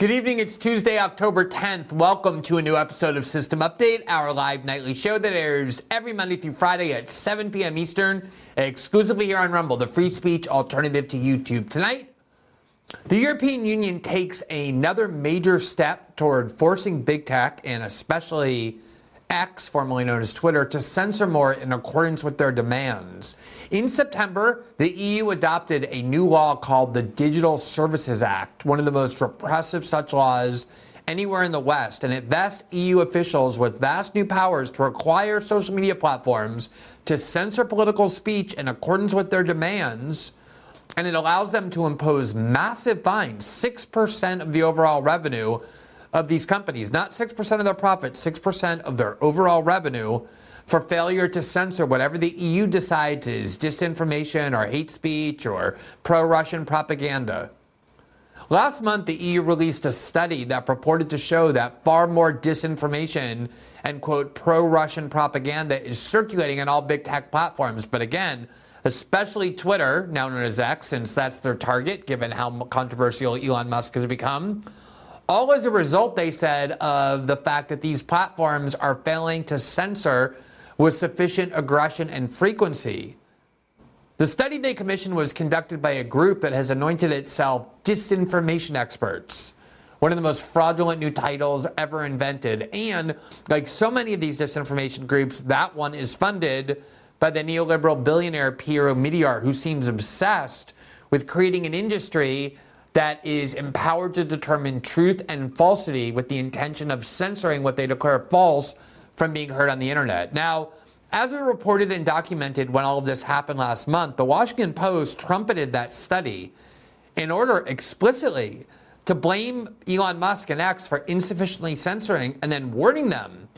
Good evening. It's Tuesday, October 10th. Welcome to a new episode of System Update, our live nightly show that airs every Monday through Friday at 7 p.m. Eastern, exclusively here on Rumble, the free speech alternative to YouTube. Tonight, the European Union takes another major step toward forcing big tech and especially X, formerly known as Twitter, to censor more in accordance with their demands. In September, the EU adopted a new law called the Digital Services Act, one of the most repressive such laws anywhere in the West, and it vests EU officials with vast new powers to require social media platforms to censor political speech in accordance with their demands. And it allows them to impose massive fines, 6% of the overall revenue of these companies, not 6% of their profit, 6% of their overall revenue for failure to censor whatever the EU decides is disinformation or hate speech or pro Russian propaganda. Last month, the EU released a study that purported to show that far more disinformation and, quote, pro Russian propaganda is circulating on all big tech platforms. But again, especially Twitter, now known as X, since that's their target, given how controversial Elon Musk has become all as a result, they said, of the fact that these platforms are failing to censor with sufficient aggression and frequency. The study they commissioned was conducted by a group that has anointed itself disinformation experts, one of the most fraudulent new titles ever invented. And like so many of these disinformation groups, that one is funded by the neoliberal billionaire Pierre Omidyar, who seems obsessed with creating an industry that is empowered to determine truth and falsity with the intention of censoring what they declare false from being heard on the internet. Now, as we reported and documented when all of this happened last month, the Washington Post trumpeted that study in order explicitly to blame Elon Musk and X for insufficiently censoring and then warning them,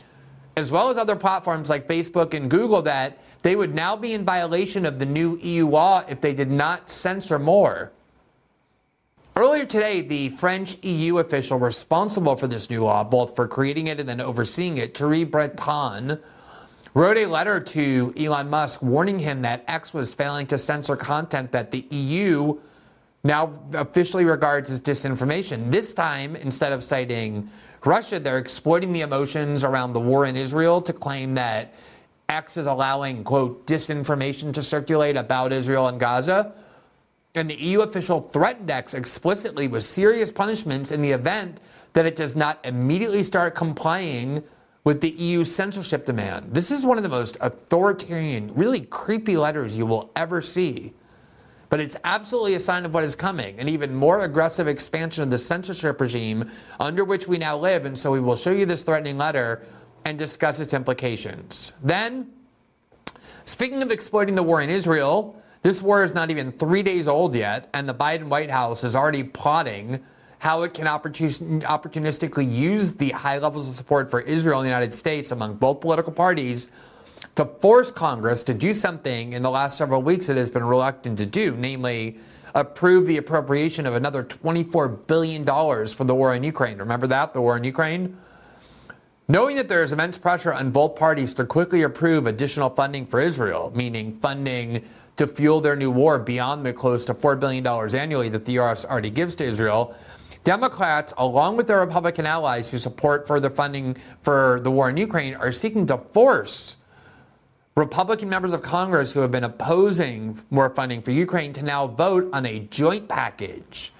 as well as other platforms like Facebook and Google, that they would now be in violation of the new EU law if they did not censor more. Earlier today, the French EU official responsible for this new law, both for creating it and then overseeing it, Thierry Breton, wrote a letter to Elon Musk warning him that X was failing to censor content that the EU now officially regards as disinformation. This time, instead of citing Russia, they're exploiting the emotions around the war in Israel to claim that X is allowing, quote, disinformation to circulate about Israel and Gaza and the EU official threatened X explicitly with serious punishments in the event that it does not immediately start complying with the EU censorship demand. This is one of the most authoritarian, really creepy letters you will ever see. But it's absolutely a sign of what is coming an even more aggressive expansion of the censorship regime under which we now live. And so we will show you this threatening letter and discuss its implications. Then, speaking of exploiting the war in Israel, this war is not even three days old yet, and the Biden White House is already plotting how it can opportunistically use the high levels of support for Israel in the United States among both political parties to force Congress to do something in the last several weeks it has been reluctant to do, namely approve the appropriation of another $24 billion for the war in Ukraine. Remember that, the war in Ukraine? Knowing that there is immense pressure on both parties to quickly approve additional funding for Israel, meaning funding to fuel their new war beyond the close to $4 billion annually that the U.S. already gives to Israel. Democrats, along with their Republican allies who support further funding for the war in Ukraine, are seeking to force Republican members of Congress who have been opposing more funding for Ukraine to now vote on a joint package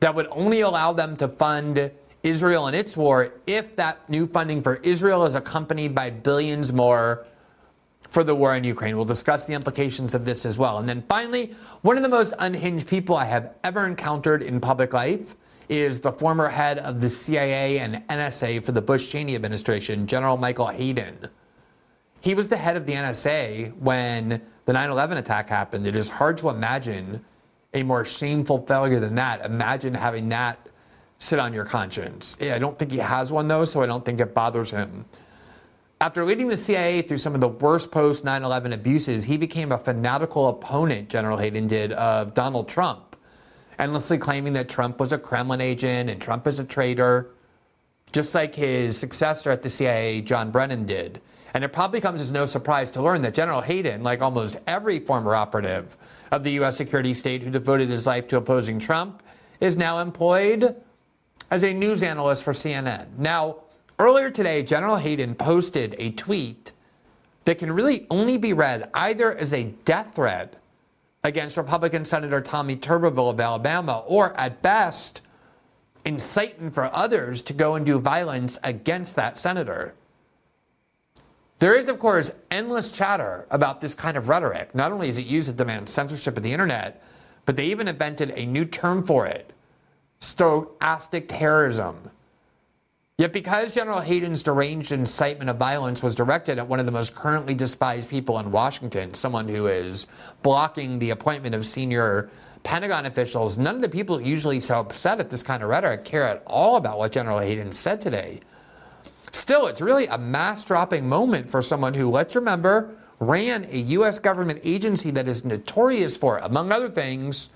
that would only allow them to fund Israel and its war if that new funding for Israel is accompanied by billions more for the war in Ukraine. We'll discuss the implications of this as well. And then finally, one of the most unhinged people I have ever encountered in public life is the former head of the CIA and NSA for the Bush Cheney administration, General Michael Hayden. He was the head of the NSA when the 9 11 attack happened. It is hard to imagine a more shameful failure than that. Imagine having that sit on your conscience. I don't think he has one, though, so I don't think it bothers him. After leading the CIA through some of the worst post 9 11 abuses, he became a fanatical opponent, General Hayden did, of Donald Trump, endlessly claiming that Trump was a Kremlin agent and Trump is a traitor, just like his successor at the CIA, John Brennan, did. And it probably comes as no surprise to learn that General Hayden, like almost every former operative of the U.S. security state who devoted his life to opposing Trump, is now employed as a news analyst for CNN. Now, earlier today, General Hayden posted a tweet that can really only be read either as a death threat against Republican Senator Tommy Tuberville of Alabama, or at best, incitement for others to go and do violence against that senator. There is, of course, endless chatter about this kind of rhetoric. Not only is it used to demand censorship of the internet, but they even invented a new term for it stochastic terrorism. Yet, because General Hayden's deranged incitement of violence was directed at one of the most currently despised people in Washington, someone who is blocking the appointment of senior Pentagon officials, none of the people usually so upset at this kind of rhetoric care at all about what General Hayden said today. Still, it's really a mass dropping moment for someone who, let's remember, ran a U.S. government agency that is notorious for, among other things,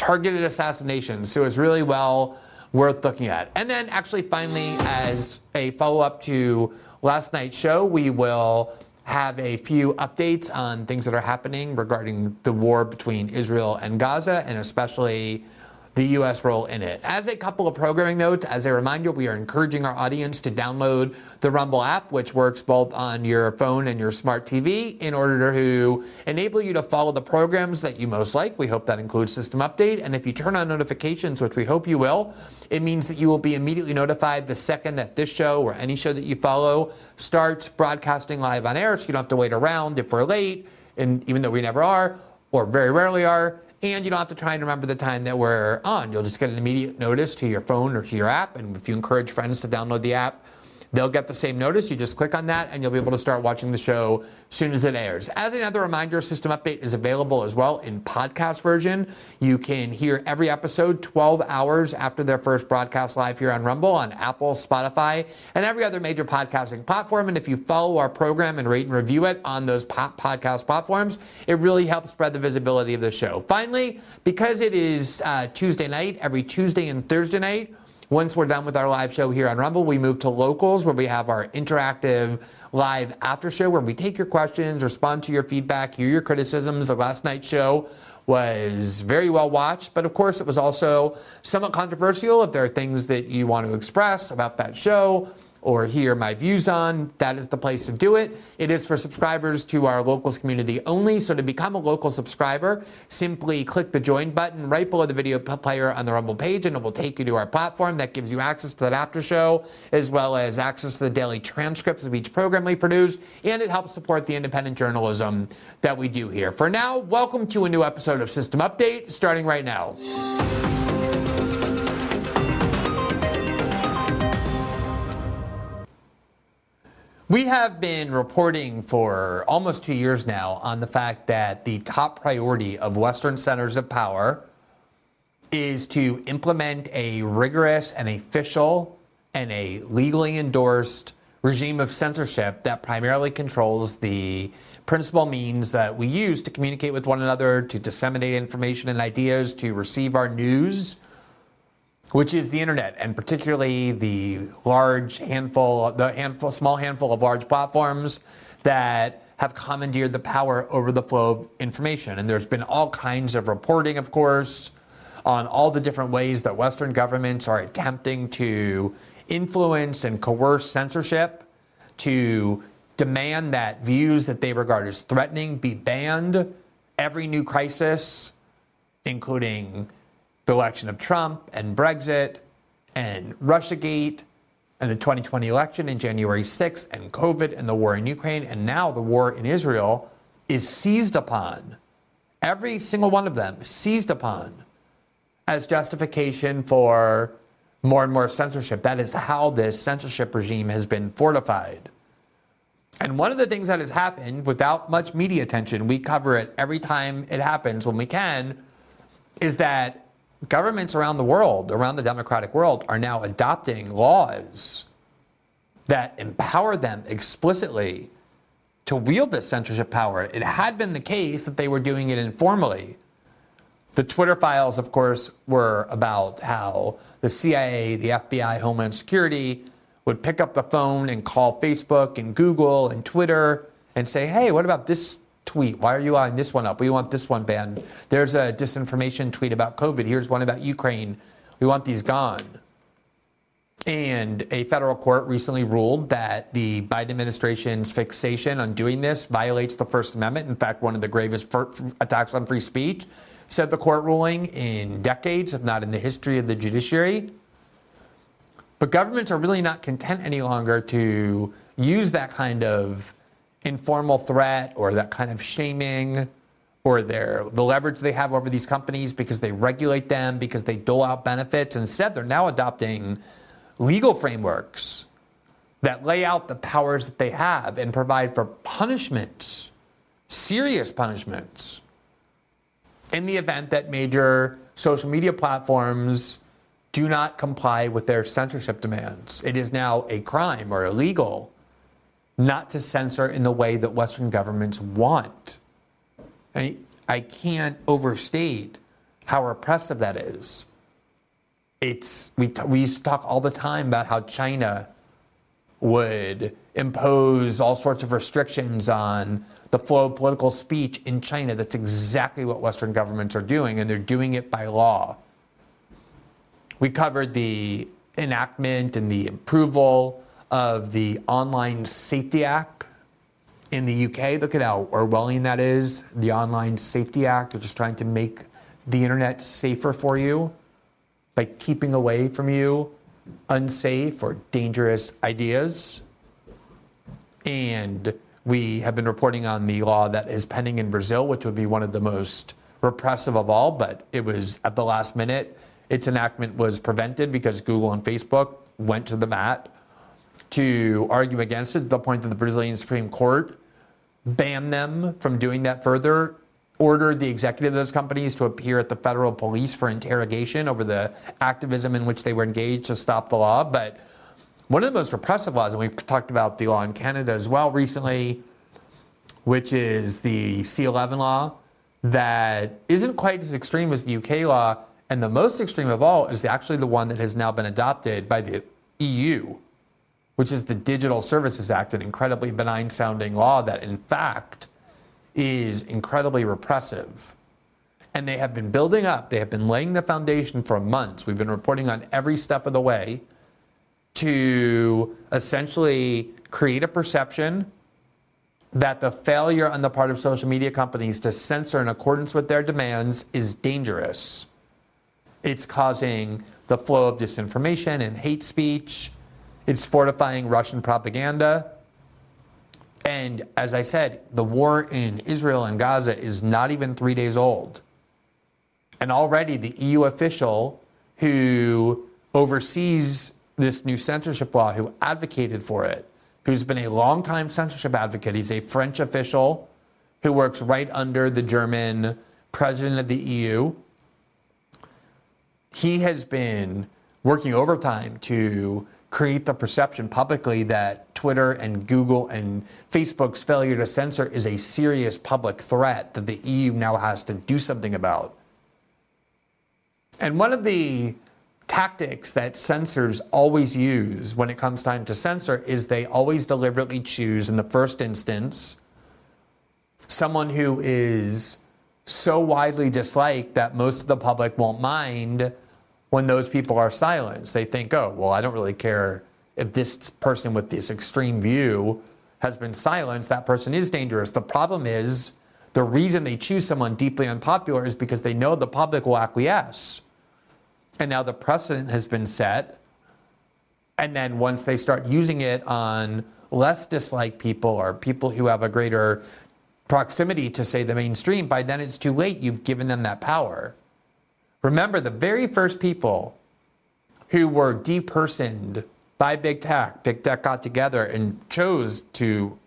targeted assassinations. So it's really well worth looking at. And then, actually, finally, as a follow up to last night's show, we will have a few updates on things that are happening regarding the war between Israel and Gaza, and especially the U.S. role in it. As a couple of programming notes, as a reminder, we are encouraging our audience to download the Rumble app, which works both on your phone and your smart TV, in order to enable you to follow the programs that you most like. We hope that includes System Update. And if you turn on notifications, which we hope you will, it means that you will be immediately notified the second that this show or any show that you follow starts broadcasting live on air, so you don't have to wait around if we're late, and even though we never are, or very rarely are and you don't have to try and remember the time that we're on. You'll just get an immediate notice to your phone or to your app. And if you encourage friends to download the app, They'll get the same notice. You just click on that and you'll be able to start watching the show as soon as it airs. As another reminder, System Update is available as well in podcast version. You can hear every episode 12 hours after their first broadcast live here on Rumble on Apple, Spotify, and every other major podcasting platform. And if you follow our program and rate and review it on those podcast platforms, it really helps spread the visibility of the show. Finally, because it is uh, Tuesday night, every Tuesday and Thursday night, once we're done with our live show here on Rumble, we move to locals where we have our interactive live after show where we take your questions, respond to your feedback, hear your criticisms. The last night's show was very well watched, but of course it was also somewhat controversial. If there are things that you want to express about that show, or hear my views on, that is the place to do it. It is for subscribers to our locals community only. So to become a local subscriber, simply click the join button right below the video player on the Rumble page, and it will take you to our platform that gives you access to that after show, as well as access to the daily transcripts of each program we produce, and it helps support the independent journalism that we do here. For now, welcome to a new episode of System Update, starting right now. We have been reporting for almost two years now on the fact that the top priority of Western centers of power is to implement a rigorous and official and a legally endorsed regime of censorship that primarily controls the principal means that we use to communicate with one another, to disseminate information and ideas, to receive our news which is the internet, and particularly the large handful, the handful, small handful of large platforms that have commandeered the power over the flow of information. And there's been all kinds of reporting, of course, on all the different ways that Western governments are attempting to influence and coerce censorship, to demand that views that they regard as threatening be banned. Every new crisis, including the election of Trump and Brexit and Russiagate and the 2020 election in January 6th and COVID and the war in Ukraine and now the war in Israel is seized upon, every single one of them seized upon as justification for more and more censorship. That is how this censorship regime has been fortified. And one of the things that has happened without much media attention, we cover it every time it happens when we can, is that governments around the world, around the democratic world, are now adopting laws that empower them explicitly to wield this censorship power. It had been the case that they were doing it informally. The Twitter files, of course, were about how the CIA, the FBI, Homeland Security would pick up the phone and call Facebook and Google and Twitter and say, hey, what about this tweet? Why are you on this one up? We want this one banned. There's a disinformation tweet about COVID. Here's one about Ukraine. We want these gone. And a federal court recently ruled that the Biden administration's fixation on doing this violates the First Amendment. In fact, one of the gravest attacks on free speech, said the court ruling, in decades, if not in the history of the judiciary. But governments are really not content any longer to use that kind of informal threat or that kind of shaming or their the leverage they have over these companies because they regulate them because they dole out benefits instead they're now adopting legal frameworks that lay out the powers that they have and provide for punishments serious punishments in the event that major social media platforms do not comply with their censorship demands. It is now a crime or illegal not to censor in the way that Western governments want. I, I can't overstate how repressive that is. It's, we, t- we used to talk all the time about how China would impose all sorts of restrictions on the flow of political speech in China. That's exactly what Western governments are doing, and they're doing it by law. We covered the enactment and the approval of the Online Safety Act in the UK. Look at how Orwellian that is. The Online Safety Act, which is trying to make the internet safer for you by keeping away from you unsafe or dangerous ideas. And we have been reporting on the law that is pending in Brazil, which would be one of the most repressive of all, but it was at the last minute its enactment was prevented because Google and Facebook went to the mat to argue against it to the point that the Brazilian Supreme Court banned them from doing that further, ordered the executive of those companies to appear at the federal police for interrogation over the activism in which they were engaged to stop the law. But one of the most repressive laws, and we've talked about the law in Canada as well recently, which is the C11 law, that isn't quite as extreme as the UK law, and the most extreme of all is actually the one that has now been adopted by the EU, which is the Digital Services Act, an incredibly benign sounding law that, in fact, is incredibly repressive. And they have been building up, they have been laying the foundation for months. We've been reporting on every step of the way to essentially create a perception that the failure on the part of social media companies to censor in accordance with their demands is dangerous it's causing the flow of disinformation and hate speech. It's fortifying Russian propaganda. And as I said, the war in Israel and Gaza is not even three days old. And already the EU official who oversees this new censorship law, who advocated for it, who's been a longtime censorship advocate, he's a French official who works right under the German president of the EU he has been working overtime to create the perception publicly that Twitter and Google and Facebook's failure to censor is a serious public threat that the EU now has to do something about. And one of the tactics that censors always use when it comes time to censor is they always deliberately choose, in the first instance, someone who is so widely disliked that most of the public won't mind when those people are silenced. They think, oh, well, I don't really care if this person with this extreme view has been silenced, that person is dangerous. The problem is the reason they choose someone deeply unpopular is because they know the public will acquiesce. And now the precedent has been set. And then once they start using it on less disliked people or people who have a greater proximity to, say, the mainstream, by then it's too late. You've given them that power. Remember, the very first people who were depersoned by big tech. Big tech got together and chose to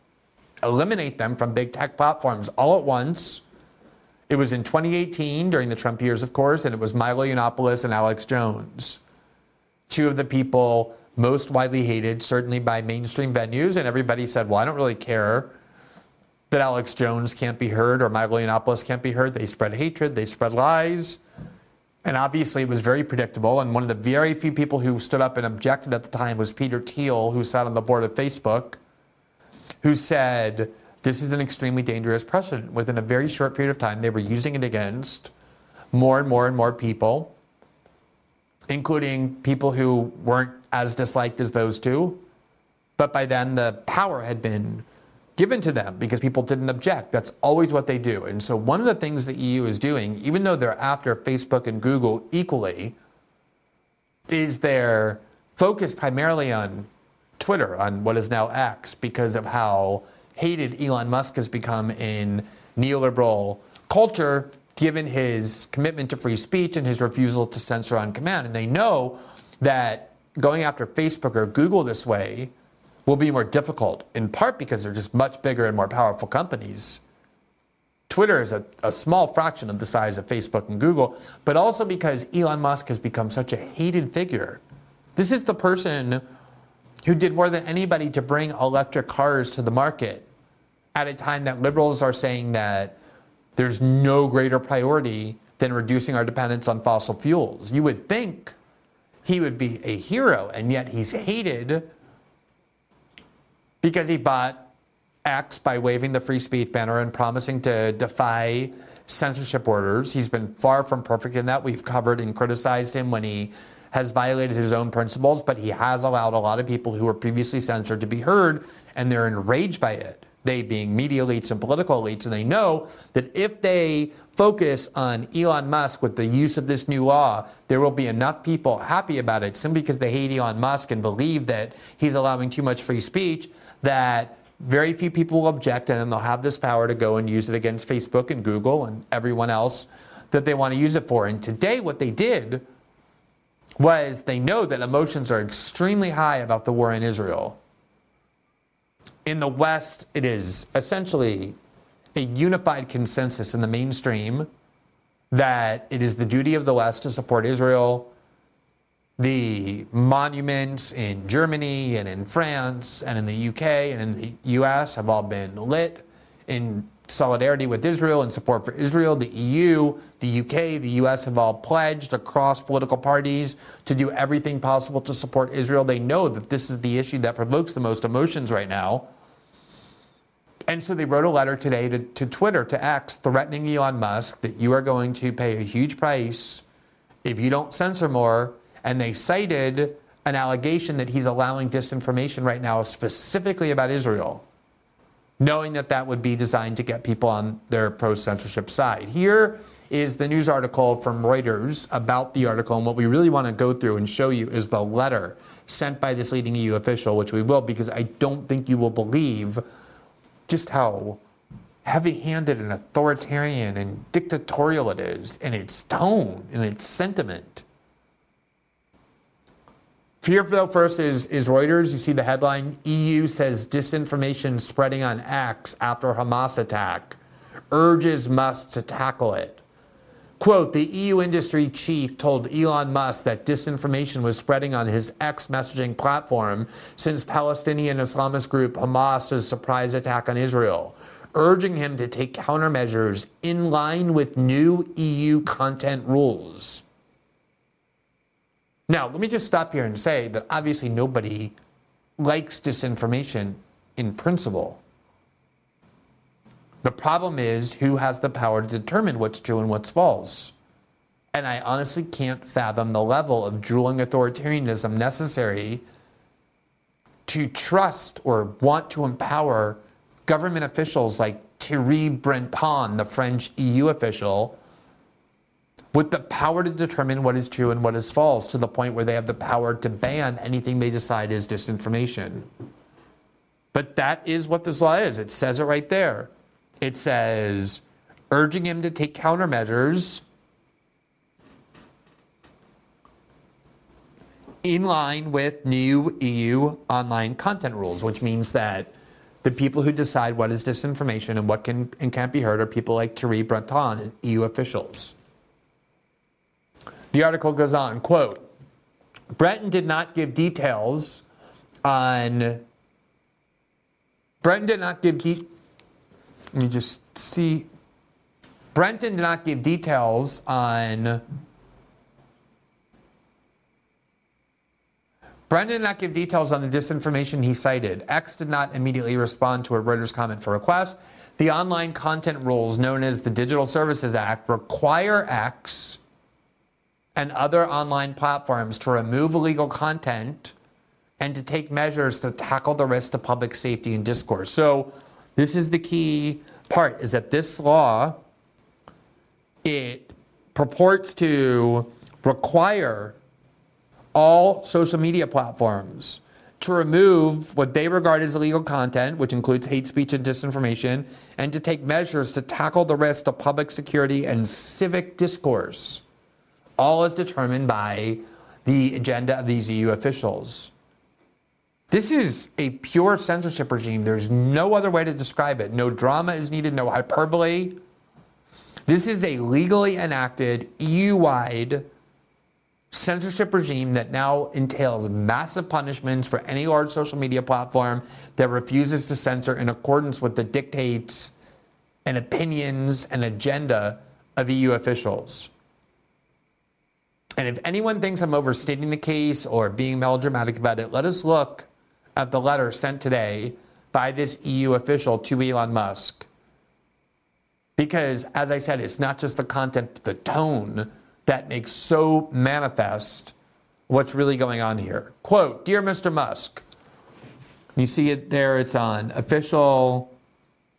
eliminate them from big tech platforms all at once. It was in 2018 during the Trump years, of course, and it was Milo Yiannopoulos and Alex Jones, two of the people most widely hated, certainly by mainstream venues. And everybody said, well, I don't really care that Alex Jones can't be heard or Milo Yiannopoulos can't be heard. They spread hatred, they spread lies. And obviously, it was very predictable. And one of the very few people who stood up and objected at the time was Peter Thiel, who sat on the board of Facebook, who said, This is an extremely dangerous precedent. Within a very short period of time, they were using it against more and more and more people, including people who weren't as disliked as those two. But by then, the power had been given to them because people didn't object. That's always what they do. And so, one of the things the EU is doing, even though they're after Facebook and Google equally, is they're focused primarily on Twitter, on what is now X, because of how hated Elon Musk has become in neoliberal culture, given his commitment to free speech and his refusal to censor on command. And they know that going after Facebook or Google this way will be more difficult, in part because they're just much bigger and more powerful companies. Twitter is a, a, small fraction of the size of Facebook and Google, but also because Elon Musk has become such a hated figure. This is the person who did more than anybody to bring electric cars to the market at a time that liberals are saying that there's no greater priority than reducing our dependence on fossil fuels. You would think he would be a hero, and yet he's hated because he bought X by waving the free speech banner and promising to defy censorship orders. He's been far from perfect in that. We've covered and criticized him when he has violated his own principles, but he has allowed a lot of people who were previously censored to be heard, and they're enraged by it. They being media elites and political elites, and they know that if they focus on Elon Musk with the use of this new law, there will be enough people happy about it simply because they hate Elon Musk and believe that he's allowing too much free speech that very few people will object, and they'll have this power to go and use it against Facebook and Google and everyone else that they want to use it for. And today, what they did was they know that emotions are extremely high about the war in Israel. In the West, it is essentially a unified consensus in the mainstream that it is the duty of the West to support Israel the monuments in Germany and in France and in the UK and in the US have all been lit in solidarity with Israel and support for Israel. The EU, the UK, the US have all pledged across political parties to do everything possible to support Israel. They know that this is the issue that provokes the most emotions right now. And so they wrote a letter today to, to Twitter, to X, threatening Elon Musk that you are going to pay a huge price if you don't censor more and they cited an allegation that he's allowing disinformation right now, specifically about Israel, knowing that that would be designed to get people on their pro censorship side. Here is the news article from Reuters about the article, and what we really want to go through and show you is the letter sent by this leading EU official, which we will, because I don't think you will believe just how heavy handed and authoritarian and dictatorial it is in its tone and its sentiment. Here, though, first is, is Reuters. You see the headline EU says disinformation spreading on X after Hamas attack, urges Musk to tackle it. Quote The EU industry chief told Elon Musk that disinformation was spreading on his X messaging platform since Palestinian Islamist group Hamas's surprise attack on Israel, urging him to take countermeasures in line with new EU content rules. Now, let me just stop here and say that obviously nobody likes disinformation in principle. The problem is who has the power to determine what's true and what's false. And I honestly can't fathom the level of drooling authoritarianism necessary to trust or want to empower government officials like Thierry Breton, the French EU official, with the power to determine what is true and what is false to the point where they have the power to ban anything they decide is disinformation. But that is what this law is. It says it right there. It says urging him to take countermeasures in line with new EU online content rules, which means that the people who decide what is disinformation and what can and can't be heard are people like Thierry Breton EU officials. The article goes on, quote, Breton did not give details on Breton did not give let me just see Breton did not give details on Breton did not give details on the disinformation he cited. X did not immediately respond to a Reuters comment for request. The online content rules known as the Digital Services Act require X and other online platforms to remove illegal content and to take measures to tackle the risk to public safety and discourse. So this is the key part is that this law it purports to require all social media platforms to remove what they regard as illegal content, which includes hate speech and disinformation, and to take measures to tackle the risk to public security and civic discourse, all is determined by the agenda of these EU officials. This is a pure censorship regime. There's no other way to describe it. No drama is needed, no hyperbole. This is a legally enacted, EU wide censorship regime that now entails massive punishments for any large social media platform that refuses to censor in accordance with the dictates and opinions and agenda of EU officials. And if anyone thinks I'm overstating the case or being melodramatic about it, let us look at the letter sent today by this EU official to Elon Musk. Because, as I said, it's not just the content, the tone that makes so manifest what's really going on here. Quote Dear Mr. Musk, you see it there, it's on official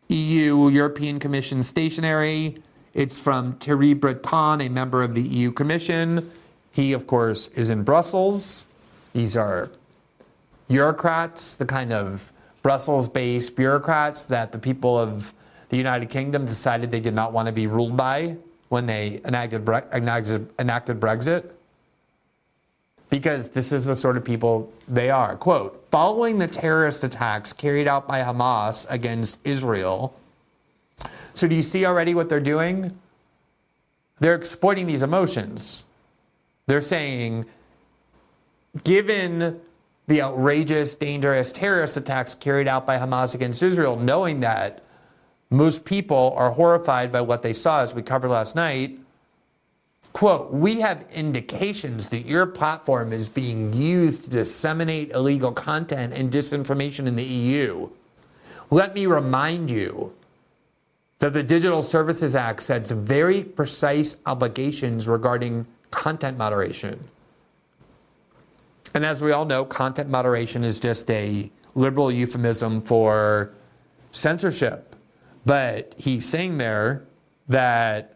EU European Commission stationery. It's from Thierry Breton, a member of the EU Commission. He, of course, is in Brussels. These are bureaucrats, the kind of Brussels based bureaucrats that the people of the United Kingdom decided they did not want to be ruled by when they enacted, enacted, enacted Brexit. Because this is the sort of people they are. Quote Following the terrorist attacks carried out by Hamas against Israel. So, do you see already what they're doing? They're exploiting these emotions. They're saying, given the outrageous, dangerous terrorist attacks carried out by Hamas against Israel, knowing that most people are horrified by what they saw, as we covered last night. Quote, we have indications that your platform is being used to disseminate illegal content and disinformation in the EU. Let me remind you that the Digital Services Act sets very precise obligations regarding content moderation. And as we all know, content moderation is just a liberal euphemism for censorship. But he's saying there that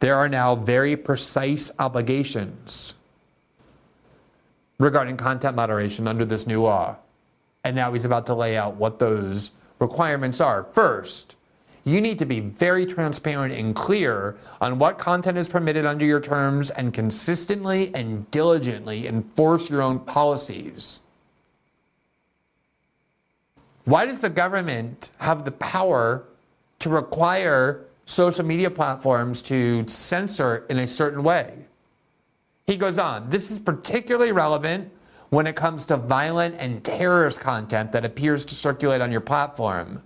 there are now very precise obligations regarding content moderation under this new law. And now he's about to lay out what those requirements are. First, you need to be very transparent and clear on what content is permitted under your terms and consistently and diligently enforce your own policies. Why does the government have the power to require social media platforms to censor in a certain way? He goes on, this is particularly relevant when it comes to violent and terrorist content that appears to circulate on your platform.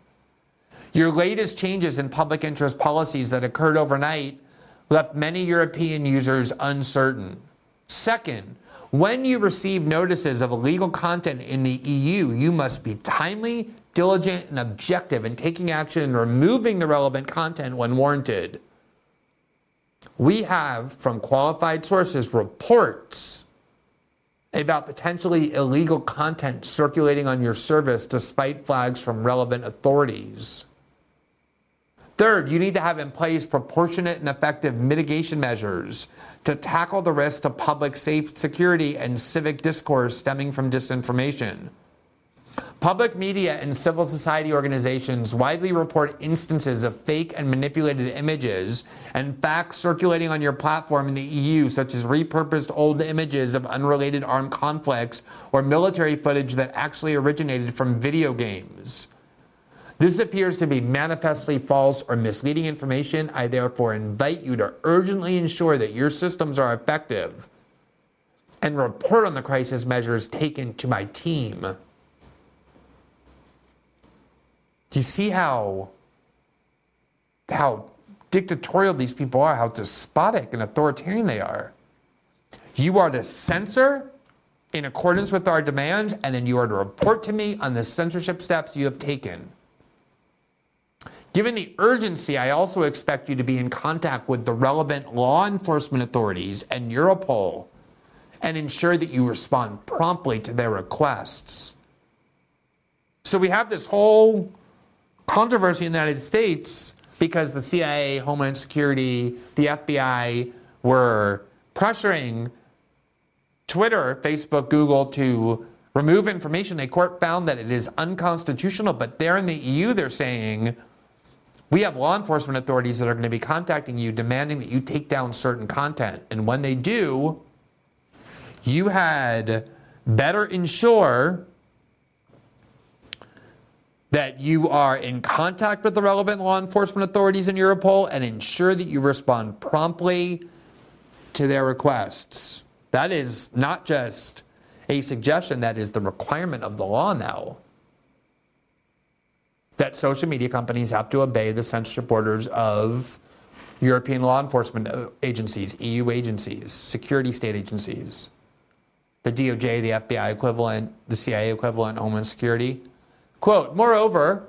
Your latest changes in public interest policies that occurred overnight left many European users uncertain. Second, when you receive notices of illegal content in the EU, you must be timely, diligent, and objective in taking action and removing the relevant content when warranted. We have, from qualified sources, reports about potentially illegal content circulating on your service despite flags from relevant authorities. Third, you need to have in place proportionate and effective mitigation measures to tackle the risk to public safe security and civic discourse stemming from disinformation. Public media and civil society organizations widely report instances of fake and manipulated images and facts circulating on your platform in the EU, such as repurposed old images of unrelated armed conflicts or military footage that actually originated from video games. This appears to be manifestly false or misleading information. I therefore invite you to urgently ensure that your systems are effective and report on the crisis measures taken to my team. Do you see how how dictatorial these people are, how despotic and authoritarian they are? You are to censor in accordance with our demands, and then you are to report to me on the censorship steps you have taken. Given the urgency, I also expect you to be in contact with the relevant law enforcement authorities and Europol and ensure that you respond promptly to their requests. So we have this whole controversy in the United States because the CIA, Homeland Security, the FBI were pressuring Twitter, Facebook, Google to remove information. A court found that it is unconstitutional, but there in the EU, they're saying we have law enforcement authorities that are going to be contacting you demanding that you take down certain content. And when they do, you had better ensure that you are in contact with the relevant law enforcement authorities in Europol and ensure that you respond promptly to their requests. That is not just a suggestion, that is the requirement of the law now. That social media companies have to obey the censorship orders of European law enforcement agencies, EU agencies, security state agencies, the DOJ, the FBI equivalent, the CIA equivalent, Homeland Security. Quote, moreover,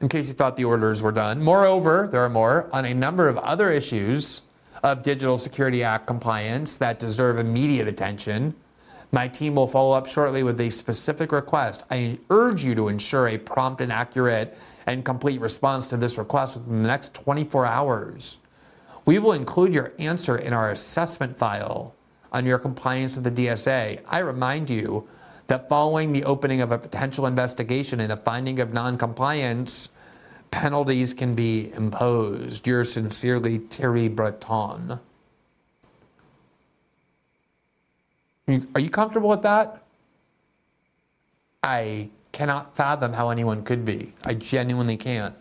in case you thought the orders were done, moreover, there are more on a number of other issues of Digital Security Act compliance that deserve immediate attention. My team will follow up shortly with a specific request. I urge you to ensure a prompt and accurate and complete response to this request within the next 24 hours. We will include your answer in our assessment file on your compliance with the DSA. I remind you that following the opening of a potential investigation and a finding of noncompliance, penalties can be imposed. Yours sincerely, Thierry Breton. Are you comfortable with that? I cannot fathom how anyone could be. I genuinely can't.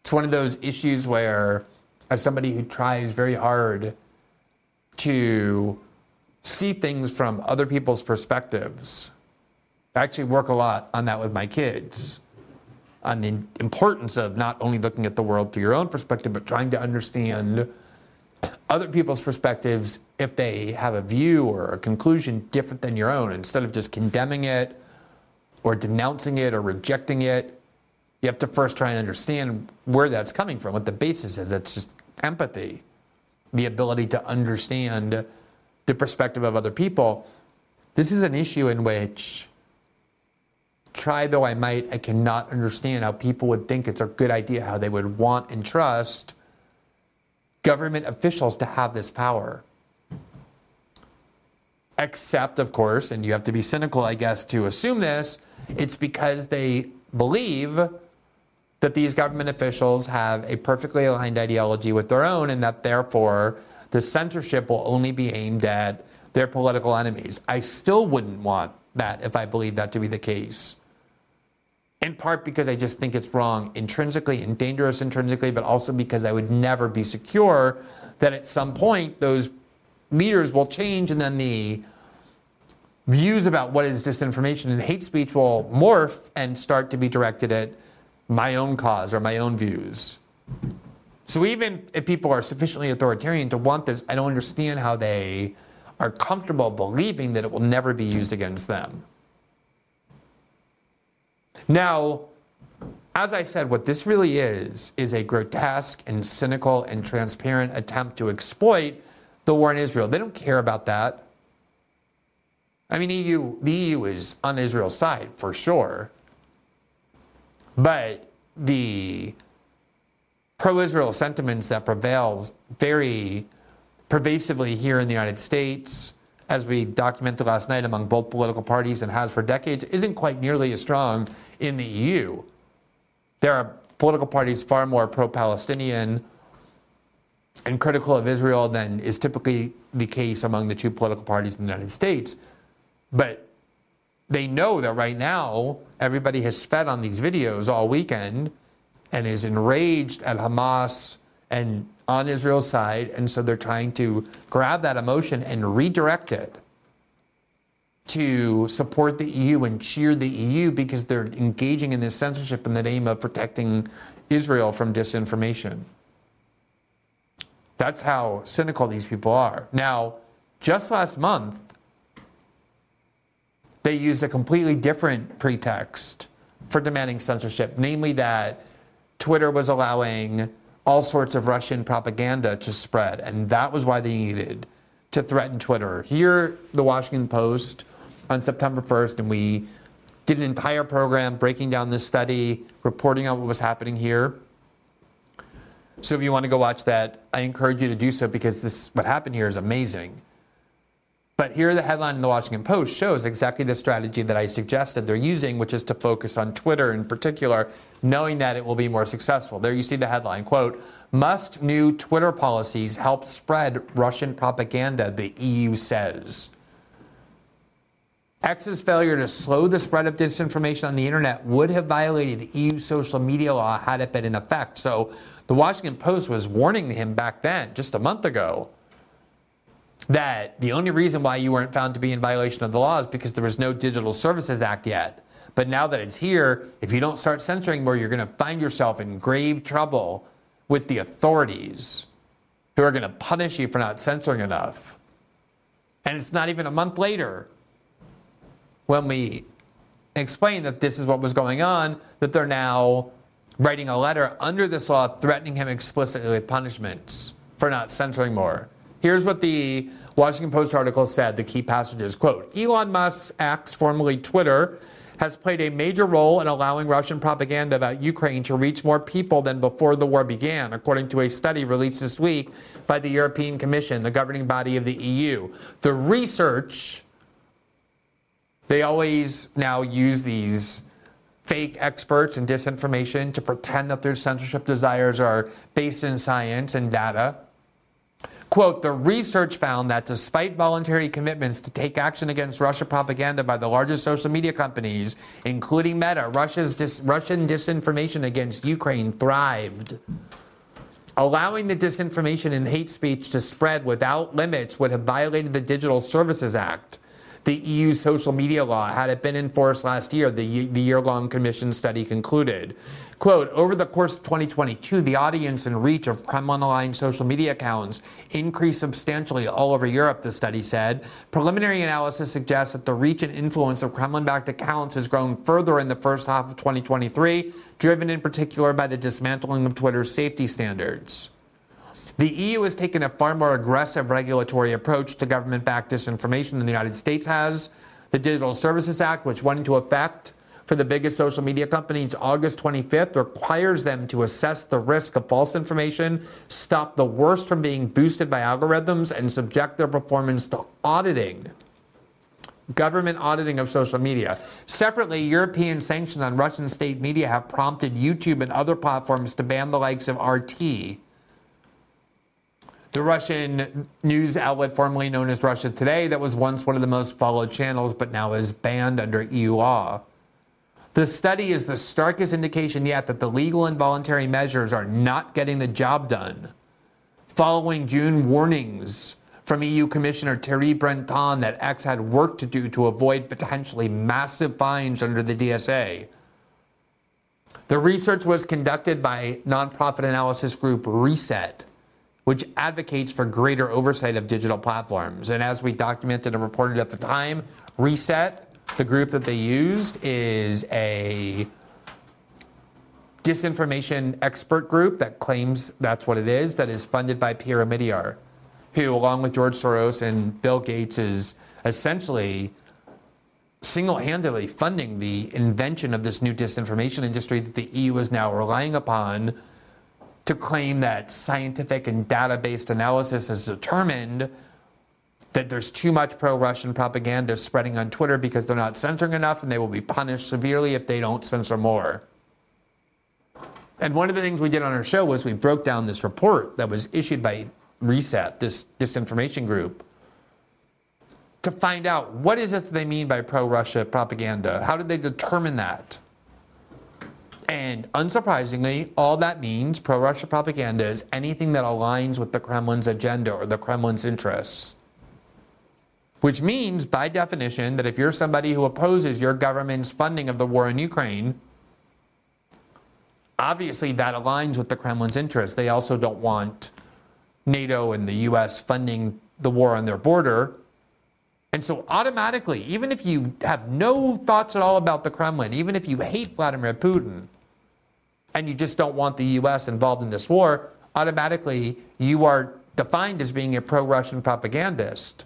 It's one of those issues where, as somebody who tries very hard to see things from other people's perspectives. I actually work a lot on that with my kids, on the importance of not only looking at the world through your own perspective, but trying to understand other people's perspectives if they have a view or a conclusion different than your own. Instead of just condemning it or denouncing it or rejecting it, you have to first try and understand where that's coming from, what the basis is. It's just empathy, the ability to understand the perspective of other people. This is an issue in which, try though I might, I cannot understand how people would think it's a good idea, how they would want and trust government officials to have this power. Except, of course, and you have to be cynical, I guess, to assume this, it's because they believe that these government officials have a perfectly aligned ideology with their own and that therefore the censorship will only be aimed at their political enemies. I still wouldn't want that if I believe that to be the case. In part because I just think it's wrong intrinsically and dangerous intrinsically, but also because I would never be secure that at some point those leaders will change and then the views about what is disinformation and hate speech will morph and start to be directed at my own cause or my own views. So even if people are sufficiently authoritarian to want this, I don't understand how they are comfortable believing that it will never be used against them. Now, as I said, what this really is, is a grotesque and cynical and transparent attempt to exploit the war in Israel. They don't care about that. I mean, EU, the EU is on Israel's side for sure. But the pro-Israel sentiments that prevails very pervasively here in the United States as we documented last night among both political parties and has for decades, isn't quite nearly as strong in the EU. There are political parties far more pro Palestinian and critical of Israel than is typically the case among the two political parties in the United States. But they know that right now everybody has fed on these videos all weekend and is enraged at Hamas and on Israel's side. And so they're trying to grab that emotion and redirect it to support the EU and cheer the EU because they're engaging in this censorship in the name of protecting Israel from disinformation. That's how cynical these people are. Now, just last month, they used a completely different pretext for demanding censorship, namely that Twitter was allowing all sorts of Russian propaganda to spread, and that was why they needed to threaten Twitter. Here, the Washington Post on September 1st, and we did an entire program breaking down this study, reporting on what was happening here. So if you want to go watch that, I encourage you to do so because this what happened here is amazing. But here, the headline in the Washington Post shows exactly the strategy that I suggested they're using, which is to focus on Twitter in particular, knowing that it will be more successful. There you see the headline quote, Musk's new Twitter policies help spread Russian propaganda, the EU says. X's failure to slow the spread of disinformation on the internet would have violated the EU social media law had it been in effect. So the Washington Post was warning him back then, just a month ago, that the only reason why you weren't found to be in violation of the law is because there was no Digital Services Act yet. But now that it's here, if you don't start censoring more, you're going to find yourself in grave trouble with the authorities who are going to punish you for not censoring enough. And it's not even a month later when we explain that this is what was going on, that they're now writing a letter under this law threatening him explicitly with punishments for not censoring more. Here's what the Washington Post article said, the key passages. Quote, Elon Musk's X, formerly Twitter, has played a major role in allowing Russian propaganda about Ukraine to reach more people than before the war began, according to a study released this week by the European Commission, the governing body of the EU. The research, they always now use these fake experts and disinformation to pretend that their censorship desires are based in science and data. Quote, the research found that despite voluntary commitments to take action against Russia propaganda by the largest social media companies, including Meta, Russia's dis- Russian disinformation against Ukraine thrived. Allowing the disinformation and hate speech to spread without limits would have violated the Digital Services Act the EU social media law had it been enforced last year, the, the year long commission study concluded. Quote, over the course of 2022, the audience and reach of Kremlin aligned social media accounts increased substantially all over Europe, the study said. Preliminary analysis suggests that the reach and influence of Kremlin backed accounts has grown further in the first half of 2023, driven in particular by the dismantling of Twitter's safety standards. The EU has taken a far more aggressive regulatory approach to government backed disinformation than the United States has. The Digital Services Act, which went into effect for the biggest social media companies August 25th, requires them to assess the risk of false information, stop the worst from being boosted by algorithms, and subject their performance to auditing government auditing of social media. Separately, European sanctions on Russian state media have prompted YouTube and other platforms to ban the likes of RT, the Russian news outlet formerly known as Russia Today, that was once one of the most followed channels, but now is banned under EU law. The study is the starkest indication yet that the legal and voluntary measures are not getting the job done. Following June warnings from EU Commissioner Thierry Breton that X had work to do to avoid potentially massive fines under the DSA. The research was conducted by nonprofit analysis group Reset which advocates for greater oversight of digital platforms. And as we documented and reported at the time, Reset, the group that they used, is a disinformation expert group that claims that's what it is, that is funded by Pierre Omidyar, who, along with George Soros and Bill Gates, is essentially single handedly funding the invention of this new disinformation industry that the EU is now relying upon to claim that scientific and data based analysis has determined that there's too much pro Russian propaganda spreading on Twitter because they're not censoring enough and they will be punished severely if they don't censor more. And one of the things we did on our show was we broke down this report that was issued by Reset, this disinformation group, to find out what is it that they mean by pro Russia propaganda? How did they determine that? And unsurprisingly, all that means pro Russia propaganda is anything that aligns with the Kremlin's agenda or the Kremlin's interests. Which means, by definition, that if you're somebody who opposes your government's funding of the war in Ukraine, obviously that aligns with the Kremlin's interests. They also don't want NATO and the US funding the war on their border. And so, automatically, even if you have no thoughts at all about the Kremlin, even if you hate Vladimir Putin, and you just don't want the US involved in this war, automatically you are defined as being a pro Russian propagandist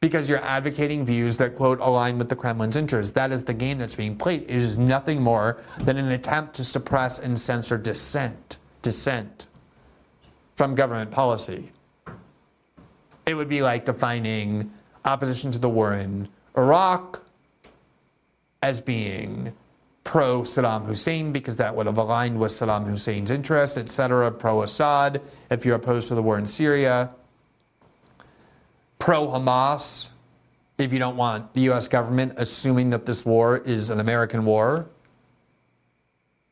because you're advocating views that, quote, align with the Kremlin's interests. That is the game that's being played. It is nothing more than an attempt to suppress and censor dissent, dissent from government policy. It would be like defining opposition to the war in Iraq as being pro Saddam Hussein because that would have aligned with Saddam Hussein's interests, etc., pro Assad if you're opposed to the war in Syria, pro Hamas if you don't want the US government assuming that this war is an American war.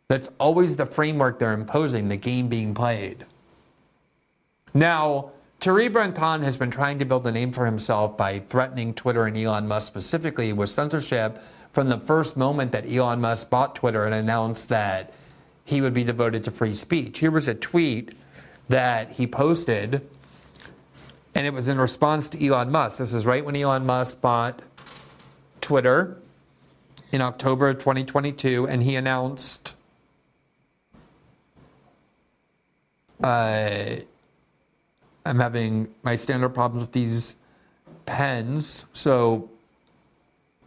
That's always the framework they're imposing, the game being played. Now, Thierry Breton has been trying to build a name for himself by threatening Twitter and Elon Musk specifically with censorship from the first moment that Elon Musk bought Twitter and announced that he would be devoted to free speech. Here was a tweet that he posted, and it was in response to Elon Musk. This is right when Elon Musk bought Twitter in October of 2022, and he announced. Uh, I'm having my standard problems with these pens. So,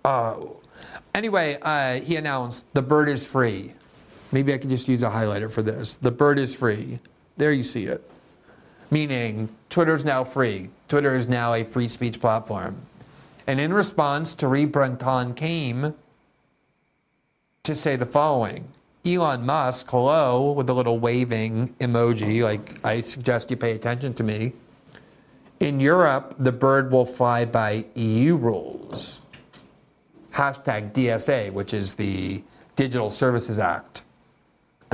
uh, Anyway, uh, he announced the bird is free. Maybe I could just use a highlighter for this. The bird is free. There you see it. Meaning, Twitter is now free. Twitter is now a free speech platform. And in response, Thierry Breton came to say the following Elon Musk, hello, with a little waving emoji, like I suggest you pay attention to me. In Europe, the bird will fly by EU rules hashtag DSA, which is the Digital Services Act.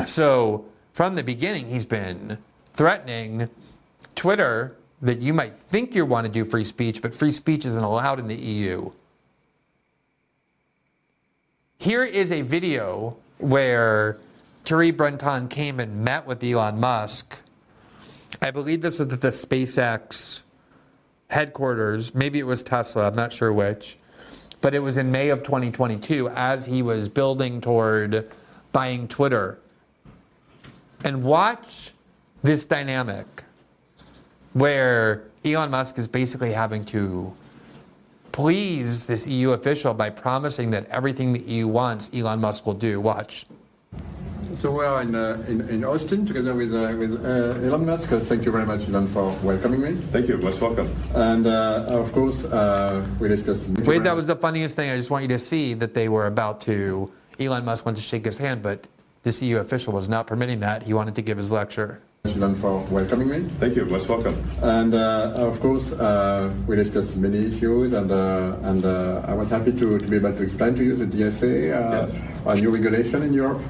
So from the beginning, he's been threatening Twitter that you might think you want to do free speech, but free speech isn't allowed in the EU. Here is a video where Thierry Breton came and met with Elon Musk. I believe this was at the SpaceX headquarters. Maybe it was Tesla, I'm not sure which but it was in May of 2022 as he was building toward buying Twitter. And watch this dynamic where Elon Musk is basically having to please this EU official by promising that everything the EU wants, Elon Musk will do. Watch. So we are in, uh, in, in, Austin together with, uh, with uh, Elon Musk. Thank you very much, Elon, for welcoming me. Thank you. Most welcome. And uh, of course, uh, we discussed. Wait, that was the funniest thing. I just want you to see that they were about to. Elon Musk went to shake his hand, but this EU official was not permitting that. He wanted to give his lecture. Elon, for welcoming me. Thank you. Most welcome. And uh, of course, we discussed many issues, and and I was happy to, to be able to explain to you the DSA, yes. a new regulation in Europe.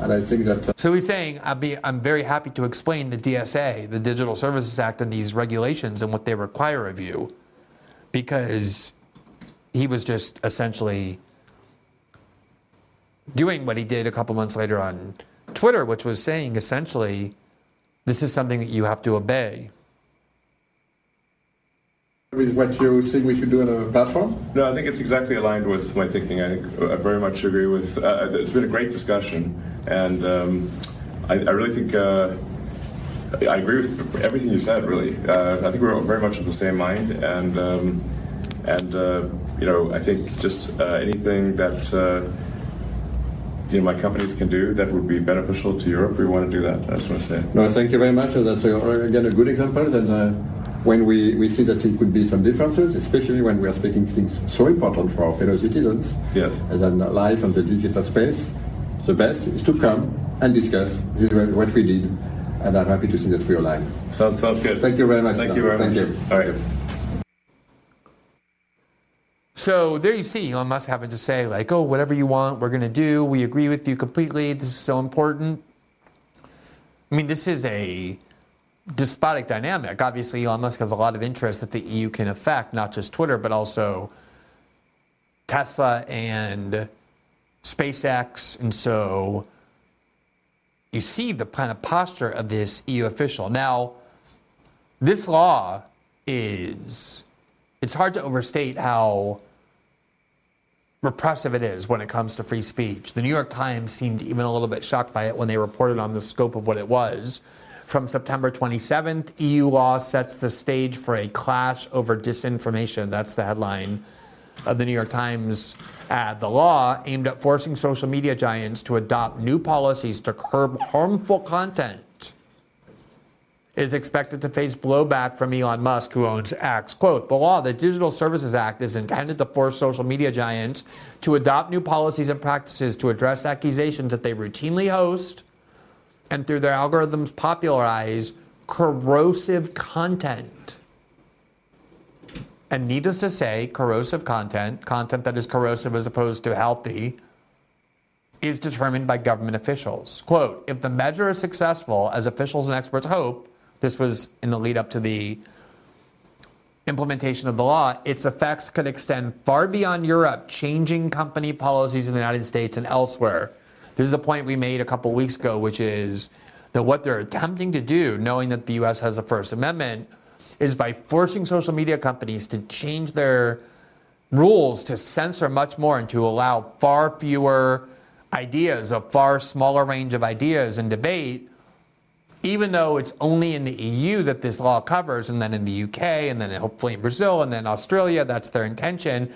And I think that. Uh, so he's saying, I'll be, I'm very happy to explain the DSA, the Digital Services Act, and these regulations and what they require of you, because he was just essentially doing what he did a couple months later on Twitter, which was saying essentially, this is something that you have to obey with what you think we should do on a platform? No, I think it's exactly aligned with my thinking. I, I very much agree with. Uh, it's been a great discussion, and um, I, I, really think uh, I agree with everything you said. Really, uh, I think we're very much of the same mind, and um, and uh, you know, I think just uh, anything that uh, you know my companies can do that would be beneficial to Europe, we want to do that. I just want to say. No, thank you very much. That's again a good example. And when we, we see that there could be some differences, especially when we are speaking things so important for our fellow citizens, yes. as in life and the digital space, the best is to come and discuss. This is what we did, and I'm happy to see that we align. Sounds, sounds good. Thank you very much. Thank you very Thank much. You. All right. So there you see Elon Musk having to say, like, oh, whatever you want, we're going to do. We agree with you completely. This is so important. I mean, this is a despotic dynamic. Obviously, Elon Musk has a lot of interest that the EU can affect, not just Twitter, but also Tesla and SpaceX. And so you see the kind of posture of this EU official. Now, this law is, it's hard to overstate how repressive it is when it comes to free speech. The New York Times seemed even a little bit shocked by it when they reported on the scope of what it was. From September 27th, EU law sets the stage for a clash over disinformation. That's the headline of the New York Times ad. The law aimed at forcing social media giants to adopt new policies to curb harmful content is expected to face blowback from Elon Musk, who owns X. Quote, the law, the Digital Services Act, is intended to force social media giants to adopt new policies and practices to address accusations that they routinely host and through their algorithms popularize corrosive content. And needless to say, corrosive content, content that is corrosive as opposed to healthy, is determined by government officials. Quote, if the measure is successful, as officials and experts hope, this was in the lead up to the implementation of the law. Its effects could extend far beyond Europe, changing company policies in the United States and elsewhere. This is a point we made a couple weeks ago, which is that what they're attempting to do, knowing that the US has a First Amendment, is by forcing social media companies to change their rules to censor much more and to allow far fewer ideas, a far smaller range of ideas and debate even though it's only in the EU that this law covers, and then in the UK, and then hopefully in Brazil, and then Australia, that's their intention,